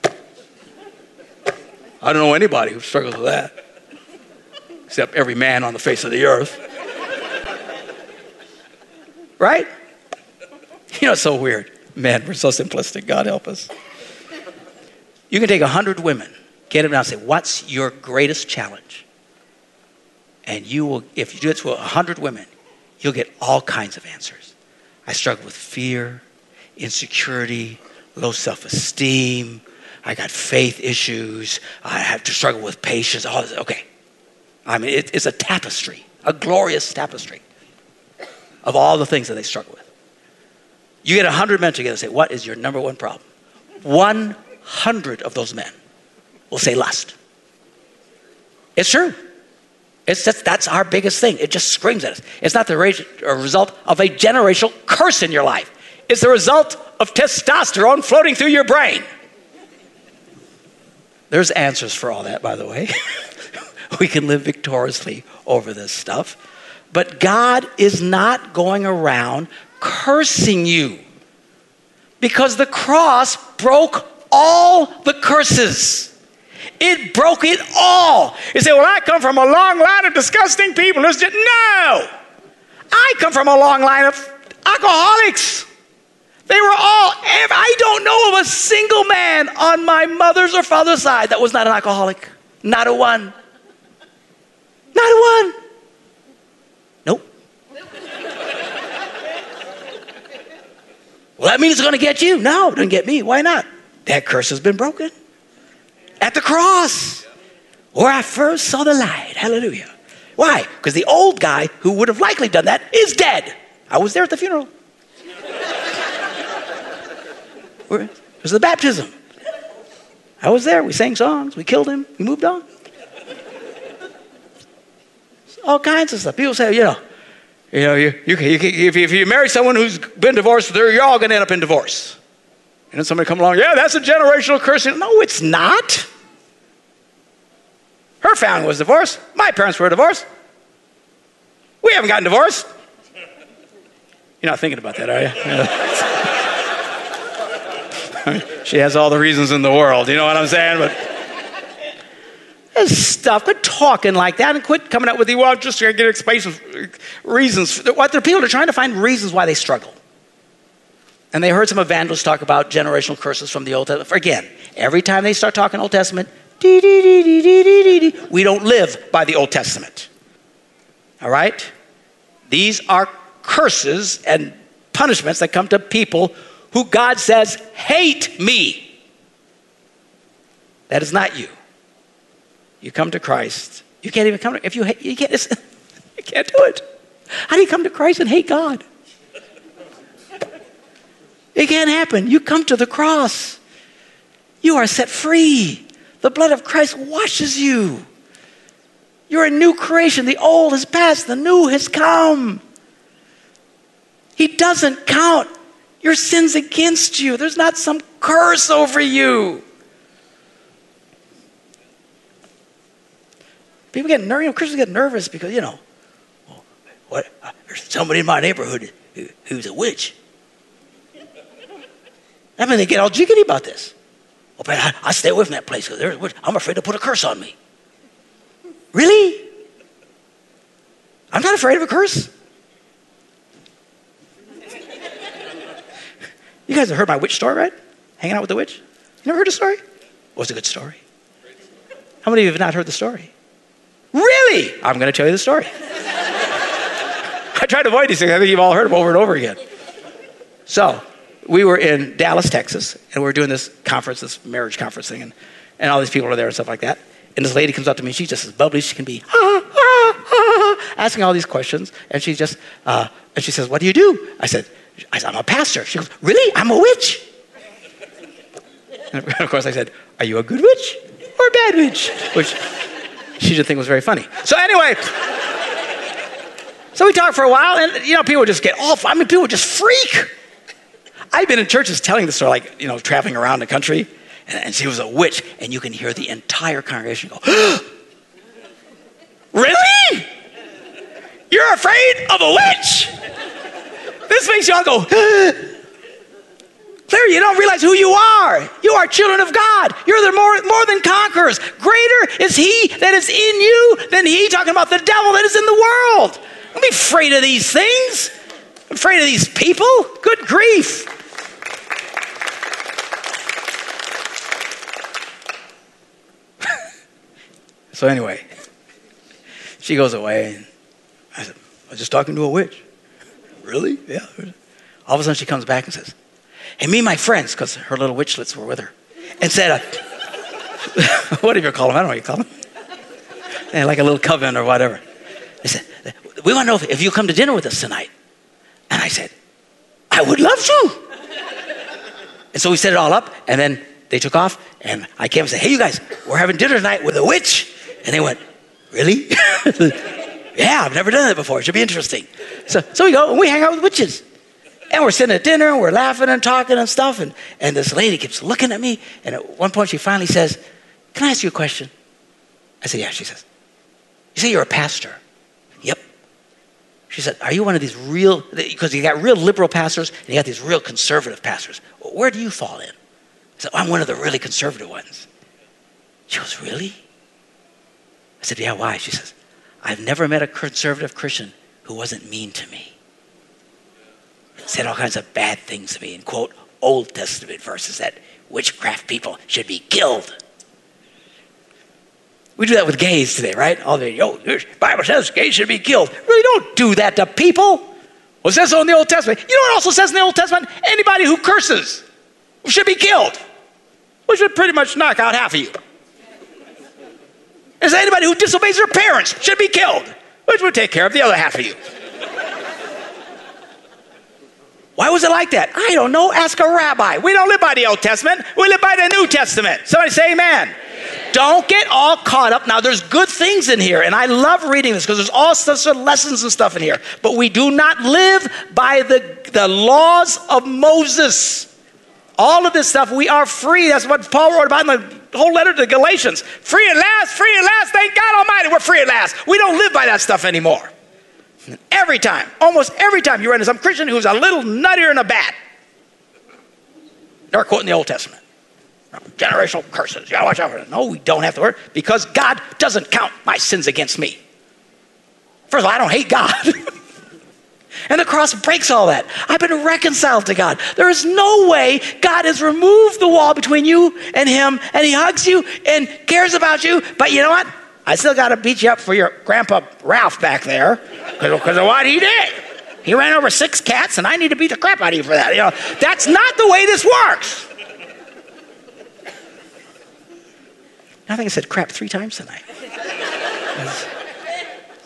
I don't know anybody who struggles with that, except every man on the face of the earth. right? You know, it's so weird. Man, we're so simplistic. God help us. You can take a hundred women, get them down and say, What's your greatest challenge? And you will, if you do it to a hundred women, you'll get all kinds of answers. I struggle with fear, insecurity, low self esteem. I got faith issues. I have to struggle with patience. All this. Okay. I mean, it, it's a tapestry, a glorious tapestry of all the things that they struggle with. You get 100 men together and say, What is your number one problem? 100 of those men will say lust. It's true. It's that's, that's our biggest thing. It just screams at us. It's not the uh, result of a generational curse in your life. It's the result of testosterone floating through your brain. There's answers for all that, by the way. we can live victoriously over this stuff. But God is not going around cursing you because the cross broke all the curses. It broke it all. You say, Well, I come from a long line of disgusting people. No! I come from a long line of alcoholics. They were all, I don't know of a single man on my mother's or father's side that was not an alcoholic. Not a one. Not a one. Nope. well, that means it's going to get you. No, it doesn't get me. Why not? That curse has been broken at the cross where I first saw the light. Hallelujah. Why? Because the old guy who would have likely done that is dead. I was there at the funeral. It was the baptism. I was there. We sang songs. We killed him. We moved on. All kinds of stuff. People say, you know, you know, you, you, you, if, if you marry someone who's been divorced, you're all going to end up in divorce. And then somebody come along, yeah, that's a generational curse. No, it's not. Her family was divorced. My parents were divorced. We haven't gotten divorced. You're not thinking about that, are you? she has all the reasons in the world. You know what I'm saying? But stuff. Quit talking like that and quit coming up with the well, just to get explanations, reasons. What the people are trying to find reasons why they struggle. And they heard some evangelists talk about generational curses from the Old Testament. Again, every time they start talking Old Testament, we don't live by the Old Testament. All right? These are curses and punishments that come to people who God says hate me. That is not you. You come to Christ. You can't even come to, if you hate, you can't, you can't do it. How do you come to Christ and hate God? It can't happen. You come to the cross. You are set free. The blood of Christ washes you. You're a new creation. The old has passed, the new has come. He doesn't count your sins against you. There's not some curse over you. People get nervous, you know, Christians get nervous because, you know, what, there's somebody in my neighborhood who, who's a witch. I mean, they get all jiggity about this. Oh, but I, I stay away from that place because I'm afraid to put a curse on me. Really? I'm not afraid of a curse. You guys have heard my witch story, right? Hanging out with the witch? You never heard the story? Well, it's a good story. How many of you have not heard the story? Really? I'm going to tell you the story. I try to avoid these things. I think you've all heard them over and over again. So, we were in Dallas, Texas, and we were doing this conference, this marriage conference thing, and, and all these people are there and stuff like that. And this lady comes up to me, and she's just as bubbly as she can be, asking all these questions. And she just, uh, and she says, What do you do? I said, I said, I'm a pastor. She goes, Really? I'm a witch. And of course, I said, Are you a good witch or a bad witch? Which she didn't think was very funny. So, anyway, so we talked for a while, and you know, people just get off. I mean, people just freak. I've been in churches telling this story, like, you know, traveling around the country, and, and she was a witch, and you can hear the entire congregation go, Really? You're afraid of a witch? This makes y'all go, Clear, you don't realize who you are. You are children of God. You're the more, more than conquerors. Greater is He that is in you than He, talking about the devil that is in the world. Don't be afraid of these things. I'm afraid of these people. Good grief. so, anyway, she goes away. I said, I was just talking to a witch. Really? Yeah. All of a sudden, she comes back and says, Hey, me and my friends, because her little witchlets were with her, and said, uh, Whatever you call them, I don't know what you call them. And like a little coven or whatever. They said, We want to know if, if you come to dinner with us tonight. And I said, I would love to. and so we set it all up, and then they took off, and I came and said, Hey, you guys, we're having dinner tonight with a witch. And they went, Really? yeah, I've never done that before. It should be interesting. So, so we go and we hang out with witches. And we're sitting at dinner and we're laughing and talking and stuff. And, and this lady keeps looking at me. And at one point she finally says, Can I ask you a question? I said, Yeah. She says, You say you're a pastor? Yep. She said, Are you one of these real, because you got real liberal pastors and you got these real conservative pastors. Where do you fall in? I said, I'm one of the really conservative ones. She goes, Really? I said, Yeah, why? She says, I've never met a conservative Christian who wasn't mean to me. Said all kinds of bad things to me and quote Old Testament verses that witchcraft people should be killed. We do that with gays today, right? All the yo, the Bible says gays should be killed. Really don't do that to people. Well, it says so in the Old Testament. You know what also says in the Old Testament? Anybody who curses should be killed. We should pretty much knock out half of you. Is anybody who disobeys their parents should be killed, which would take care of the other half of you. Why was it like that? I don't know. Ask a rabbi. We don't live by the Old Testament. We live by the New Testament. Somebody say amen. amen. Don't get all caught up. Now, there's good things in here, and I love reading this because there's all sorts of lessons and stuff in here. But we do not live by the, the laws of Moses. All of this stuff, we are free. That's what Paul wrote about in the whole letter to Galatians. Free at last, free at last. Thank God Almighty, we're free at last. We don't live by that stuff anymore. Every time, almost every time you run into some Christian who's a little nuttier than a bat, they're quoting the Old Testament. Generational curses. You gotta watch out for it. No, we don't have to worry because God doesn't count my sins against me. First of all, I don't hate God. and the cross breaks all that. I've been reconciled to God. There is no way God has removed the wall between you and Him, and He hugs you and cares about you. But you know what? I still got to beat you up for your grandpa Ralph back there because of what he did. He ran over six cats, and I need to beat the crap out of you for that. You know, that's not the way this works. I think I said crap three times tonight.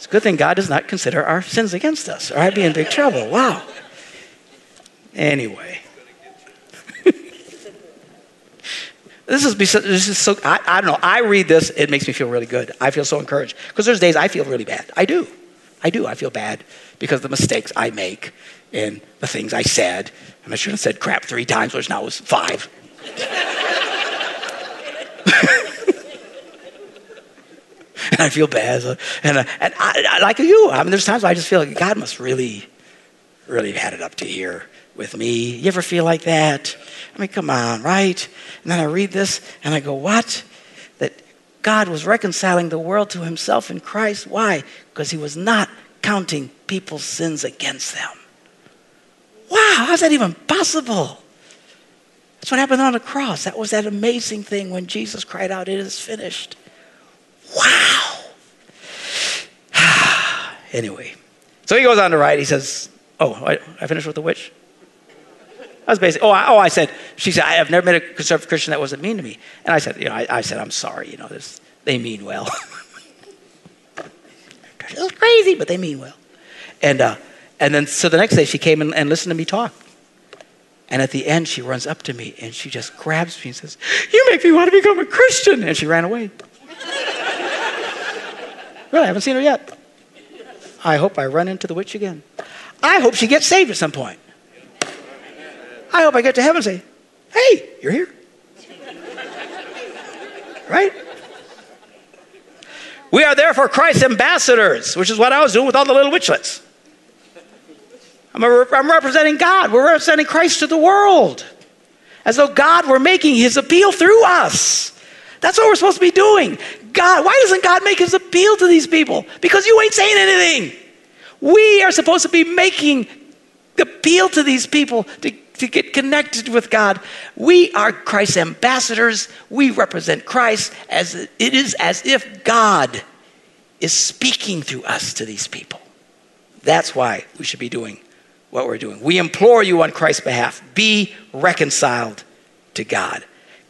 Good thing God does not consider our sins against us, or I'd be in big trouble. Wow. Anyway. This is, this is so, I, I, don't know. I read this, it makes me feel really good. I feel so encouraged. Because there's days I feel really bad. I do. I do. I feel bad because the mistakes I make and the things I said. And I should have said crap three times, which now was five. and I feel bad. And, uh, and I, I, like you, I mean, there's times I just feel like God must really, really had it up to here with me. You ever feel like that? I mean, come on, right? And then I read this and I go, what? That God was reconciling the world to himself in Christ. Why? Because he was not counting people's sins against them. Wow, how's that even possible? That's what happened on the cross. That was that amazing thing when Jesus cried out, It is finished. Wow. anyway, so he goes on to write. He says, Oh, I, I finished with the witch? I was basically, oh, I, oh, I said, she said, I have never met a conservative Christian that wasn't mean to me. And I said, you know, I, I said, I'm sorry, you know, this, they mean well. it's crazy, but they mean well. And, uh, and then, so the next day she came and, and listened to me talk. And at the end, she runs up to me and she just grabs me and says, You make me want to become a Christian. And she ran away. Really, I haven't seen her yet. I hope I run into the witch again. I hope she gets saved at some point. I hope I get to heaven and say, hey, you're here. right? We are therefore Christ's ambassadors, which is what I was doing with all the little witchlets. I'm, a, I'm representing God. We're representing Christ to the world. As though God were making his appeal through us. That's what we're supposed to be doing. God, why doesn't God make his appeal to these people? Because you ain't saying anything. We are supposed to be making the appeal to these people to to get connected with God. We are Christ's ambassadors. We represent Christ as it is as if God is speaking through us to these people. That's why we should be doing what we're doing. We implore you on Christ's behalf be reconciled to God.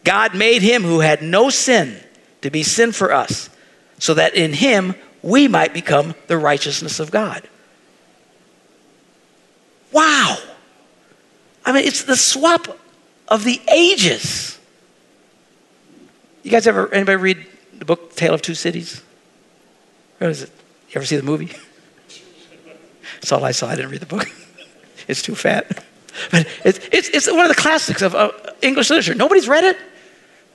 God made him who had no sin to be sin for us, so that in him we might become the righteousness of God. Wow. I mean, it's the swap of the ages. You guys ever, anybody read the book Tale of Two Cities? What is it? You ever see the movie? That's all I saw. I didn't read the book. it's too fat. But it's, it's, it's one of the classics of uh, English literature. Nobody's read it?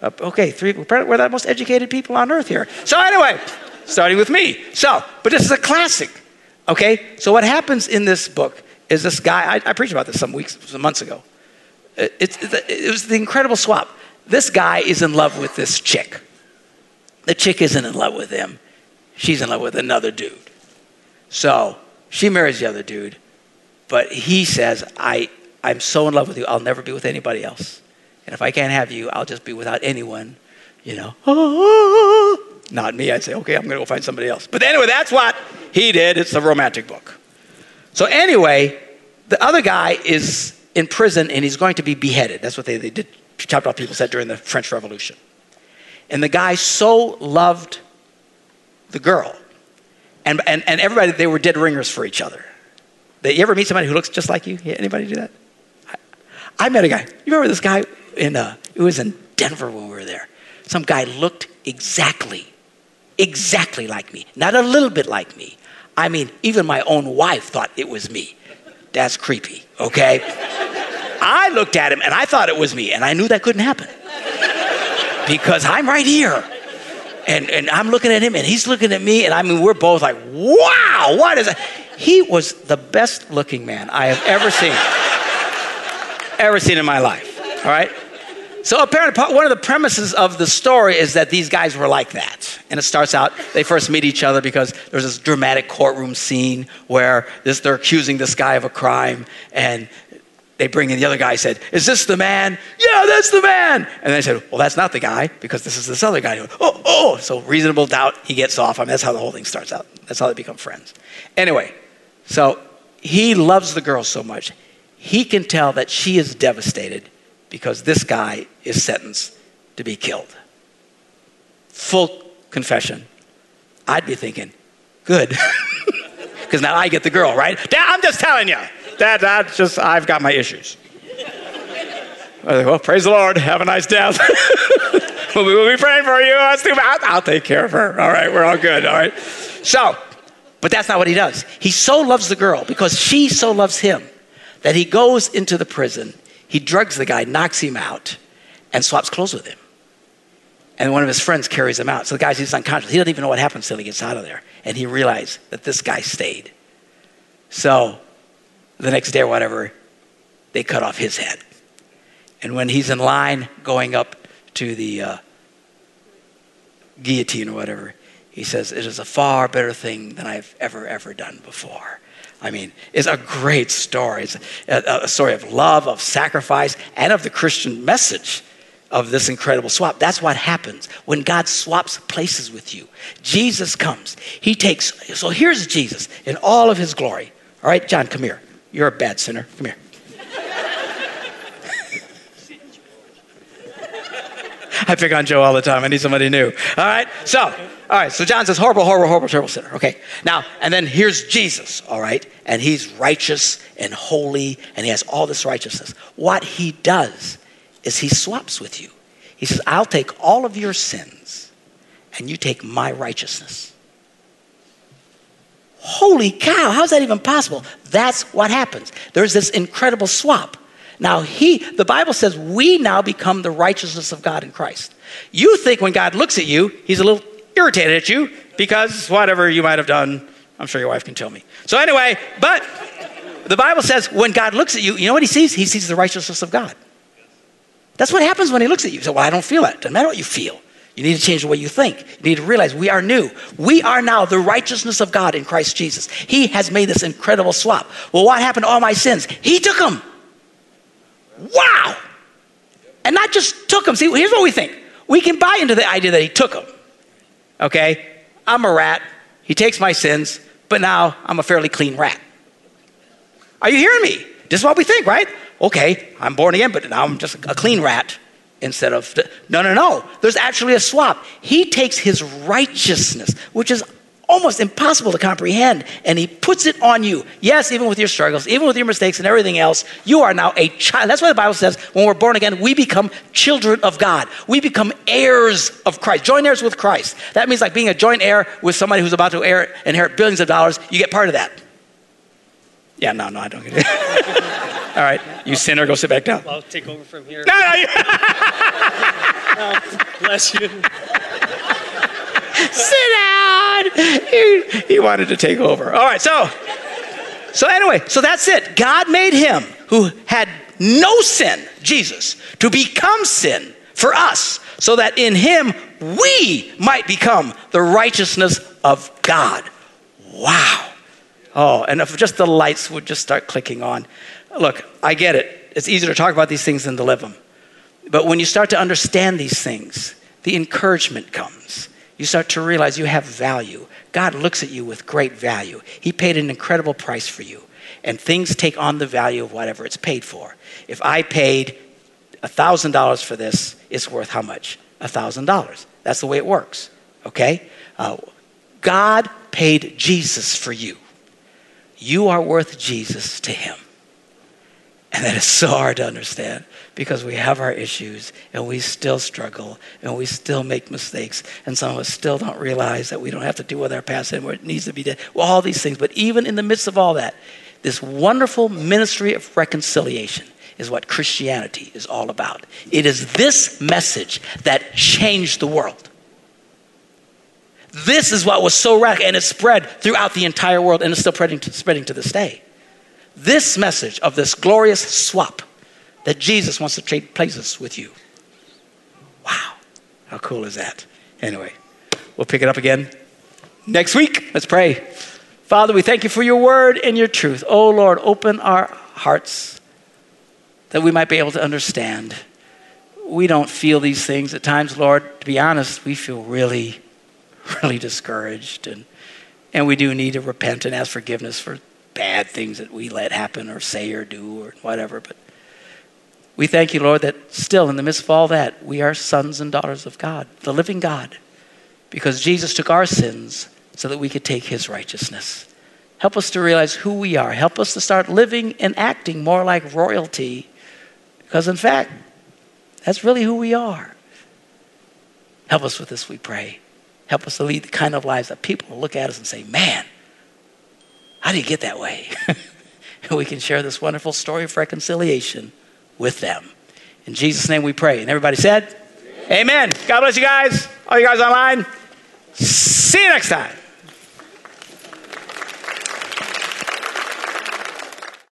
Uh, okay, three, we're the most educated people on earth here. So, anyway, starting with me. So, but this is a classic. Okay? So, what happens in this book is this guy, I, I preached about this some weeks, some months ago. It, it, it was the incredible swap. This guy is in love with this chick. the chick isn't in love with him. She's in love with another dude. So she marries the other dude, but he says, I, I'm so in love with you, I'll never be with anybody else. And if I can't have you, I'll just be without anyone, you know. Not me. I'd say, okay, I'm going to go find somebody else. But anyway, that's what he did. It's a romantic book. So anyway, the other guy is in prison and he's going to be beheaded. That's what they, they did, chopped off people said during the French Revolution. And the guy so loved the girl. And, and, and everybody, they were dead ringers for each other. They, you ever meet somebody who looks just like you? Anybody do that? I, met a guy. You remember this guy in, uh, it was in Denver when we were there. Some guy looked exactly, exactly like me. Not a little bit like me. I mean, even my own wife thought it was me. That's creepy, okay? I looked at him and I thought it was me, and I knew that couldn't happen because I'm right here. And, and I'm looking at him and he's looking at me, and I mean, we're both like, wow, what is that? He was the best looking man I have ever seen, ever seen in my life, all right? So apparently, one of the premises of the story is that these guys were like that. And it starts out, they first meet each other because there's this dramatic courtroom scene where this, they're accusing this guy of a crime, and they bring in the other guy said, Is this the man? Yeah, that's the man. And they said, Well, that's not the guy because this is this other guy. oh, oh. So reasonable doubt, he gets off. I mean, that's how the whole thing starts out. That's how they become friends. Anyway, so he loves the girl so much. He can tell that she is devastated because this guy is sentenced to be killed. Full confession. I'd be thinking, good. Because now I get the girl, right? Dad, I'm just telling you that, that's just, I've got my issues. well, praise the Lord. Have a nice death. we'll, be, we'll be praying for you. Bad. I'll take care of her. All right, we're all good. All right. So, but that's not what he does. He so loves the girl because she so loves him that he goes into the prison. He drugs the guy, knocks him out, and swaps clothes with him. And one of his friends carries him out. So the guy's he's unconscious. He doesn't even know what happens until he gets out of there. And he realized that this guy stayed. So the next day or whatever, they cut off his head. And when he's in line going up to the uh, guillotine or whatever, he says, It is a far better thing than I've ever, ever done before. I mean, it's a great story. It's a, a, story of love, of sacrifice, and of the Christian message of this incredible swap. That's what happens when God swaps places with you. Jesus comes. He takes, so here's Jesus in all of his glory. All right, John, come here. You're a bad sinner. Come here. I pick on Joe all the time. I need somebody new. All right. So, all right. So John says, horrible, horrible, horrible, terrible sinner. Okay. Now, and then here's Jesus. All right. And he's righteous and holy, and he has all this righteousness. What he does is he swaps with you. He says, I'll take all of your sins, and you take my righteousness. Holy cow, how's that even possible? That's what happens. There's this incredible swap. Now, he, the Bible says we now become the righteousness of God in Christ. You think when God looks at you, he's a little irritated at you because whatever you might have done, I'm sure your wife can tell me. So, anyway, but the Bible says when God looks at you, you know what he sees? He sees the righteousness of God. That's what happens when he looks at you. You say, Well, I don't feel that. Doesn't matter what you feel. You need to change the way you think. You need to realize we are new. We are now the righteousness of God in Christ Jesus. He has made this incredible swap. Well, what happened to all my sins? He took them. Wow. And not just took them. See, here's what we think. We can buy into the idea that he took them. Okay? I'm a rat. He takes my sins, but now I'm a fairly clean rat. Are you hearing me? This is what we think, right? Okay, I'm born again, but now I'm just a clean rat instead of no no no there's actually a swap he takes his righteousness which is almost impossible to comprehend and he puts it on you yes even with your struggles even with your mistakes and everything else you are now a child that's why the bible says when we're born again we become children of god we become heirs of christ joint heirs with christ that means like being a joint heir with somebody who's about to inherit billions of dollars you get part of that yeah no no i don't get it All right, you sinner, go sit back down. I'll take over from here. No, no, you... no bless you. Sit down. He, he wanted to take over. All right, so, so anyway, so that's it. God made him who had no sin, Jesus, to become sin for us so that in him we might become the righteousness of God. Wow. Oh, and if just the lights would just start clicking on. Look, I get it. It's easier to talk about these things than to live them. But when you start to understand these things, the encouragement comes. You start to realize you have value. God looks at you with great value. He paid an incredible price for you. And things take on the value of whatever it's paid for. If I paid $1,000 for this, it's worth how much? $1,000. That's the way it works. Okay? Uh, God paid Jesus for you. You are worth Jesus to Him. And that is so hard to understand because we have our issues and we still struggle and we still make mistakes. And some of us still don't realize that we don't have to deal with our past anymore. It needs to be dead. Well, all these things. But even in the midst of all that, this wonderful ministry of reconciliation is what Christianity is all about. It is this message that changed the world. This is what was so radical, and it spread throughout the entire world, and it's still spreading to this day. This message of this glorious swap that Jesus wants to trade places with you. Wow, how cool is that? Anyway, we'll pick it up again next week. Let's pray. Father, we thank you for your word and your truth. Oh Lord, open our hearts that we might be able to understand. We don't feel these things at times, Lord. To be honest, we feel really really discouraged. And, and we do need to repent and ask forgiveness for bad things that we let happen or say or do or whatever. But we thank you, Lord, that still in the midst of all that, we are sons and daughters of God, the living God, because Jesus took our sins so that we could take his righteousness. Help us to realize who we are. Help us to start living and acting more like royalty, because in fact, that's really who we are. Help us with this, we pray. Help us to lead the kind of lives that people will look at us and say, man, how do you get that way? and we can share this wonderful story of reconciliation with them. In Jesus' name we pray. And everybody said, Amen. Amen. God bless you guys. All you guys online. See you next time.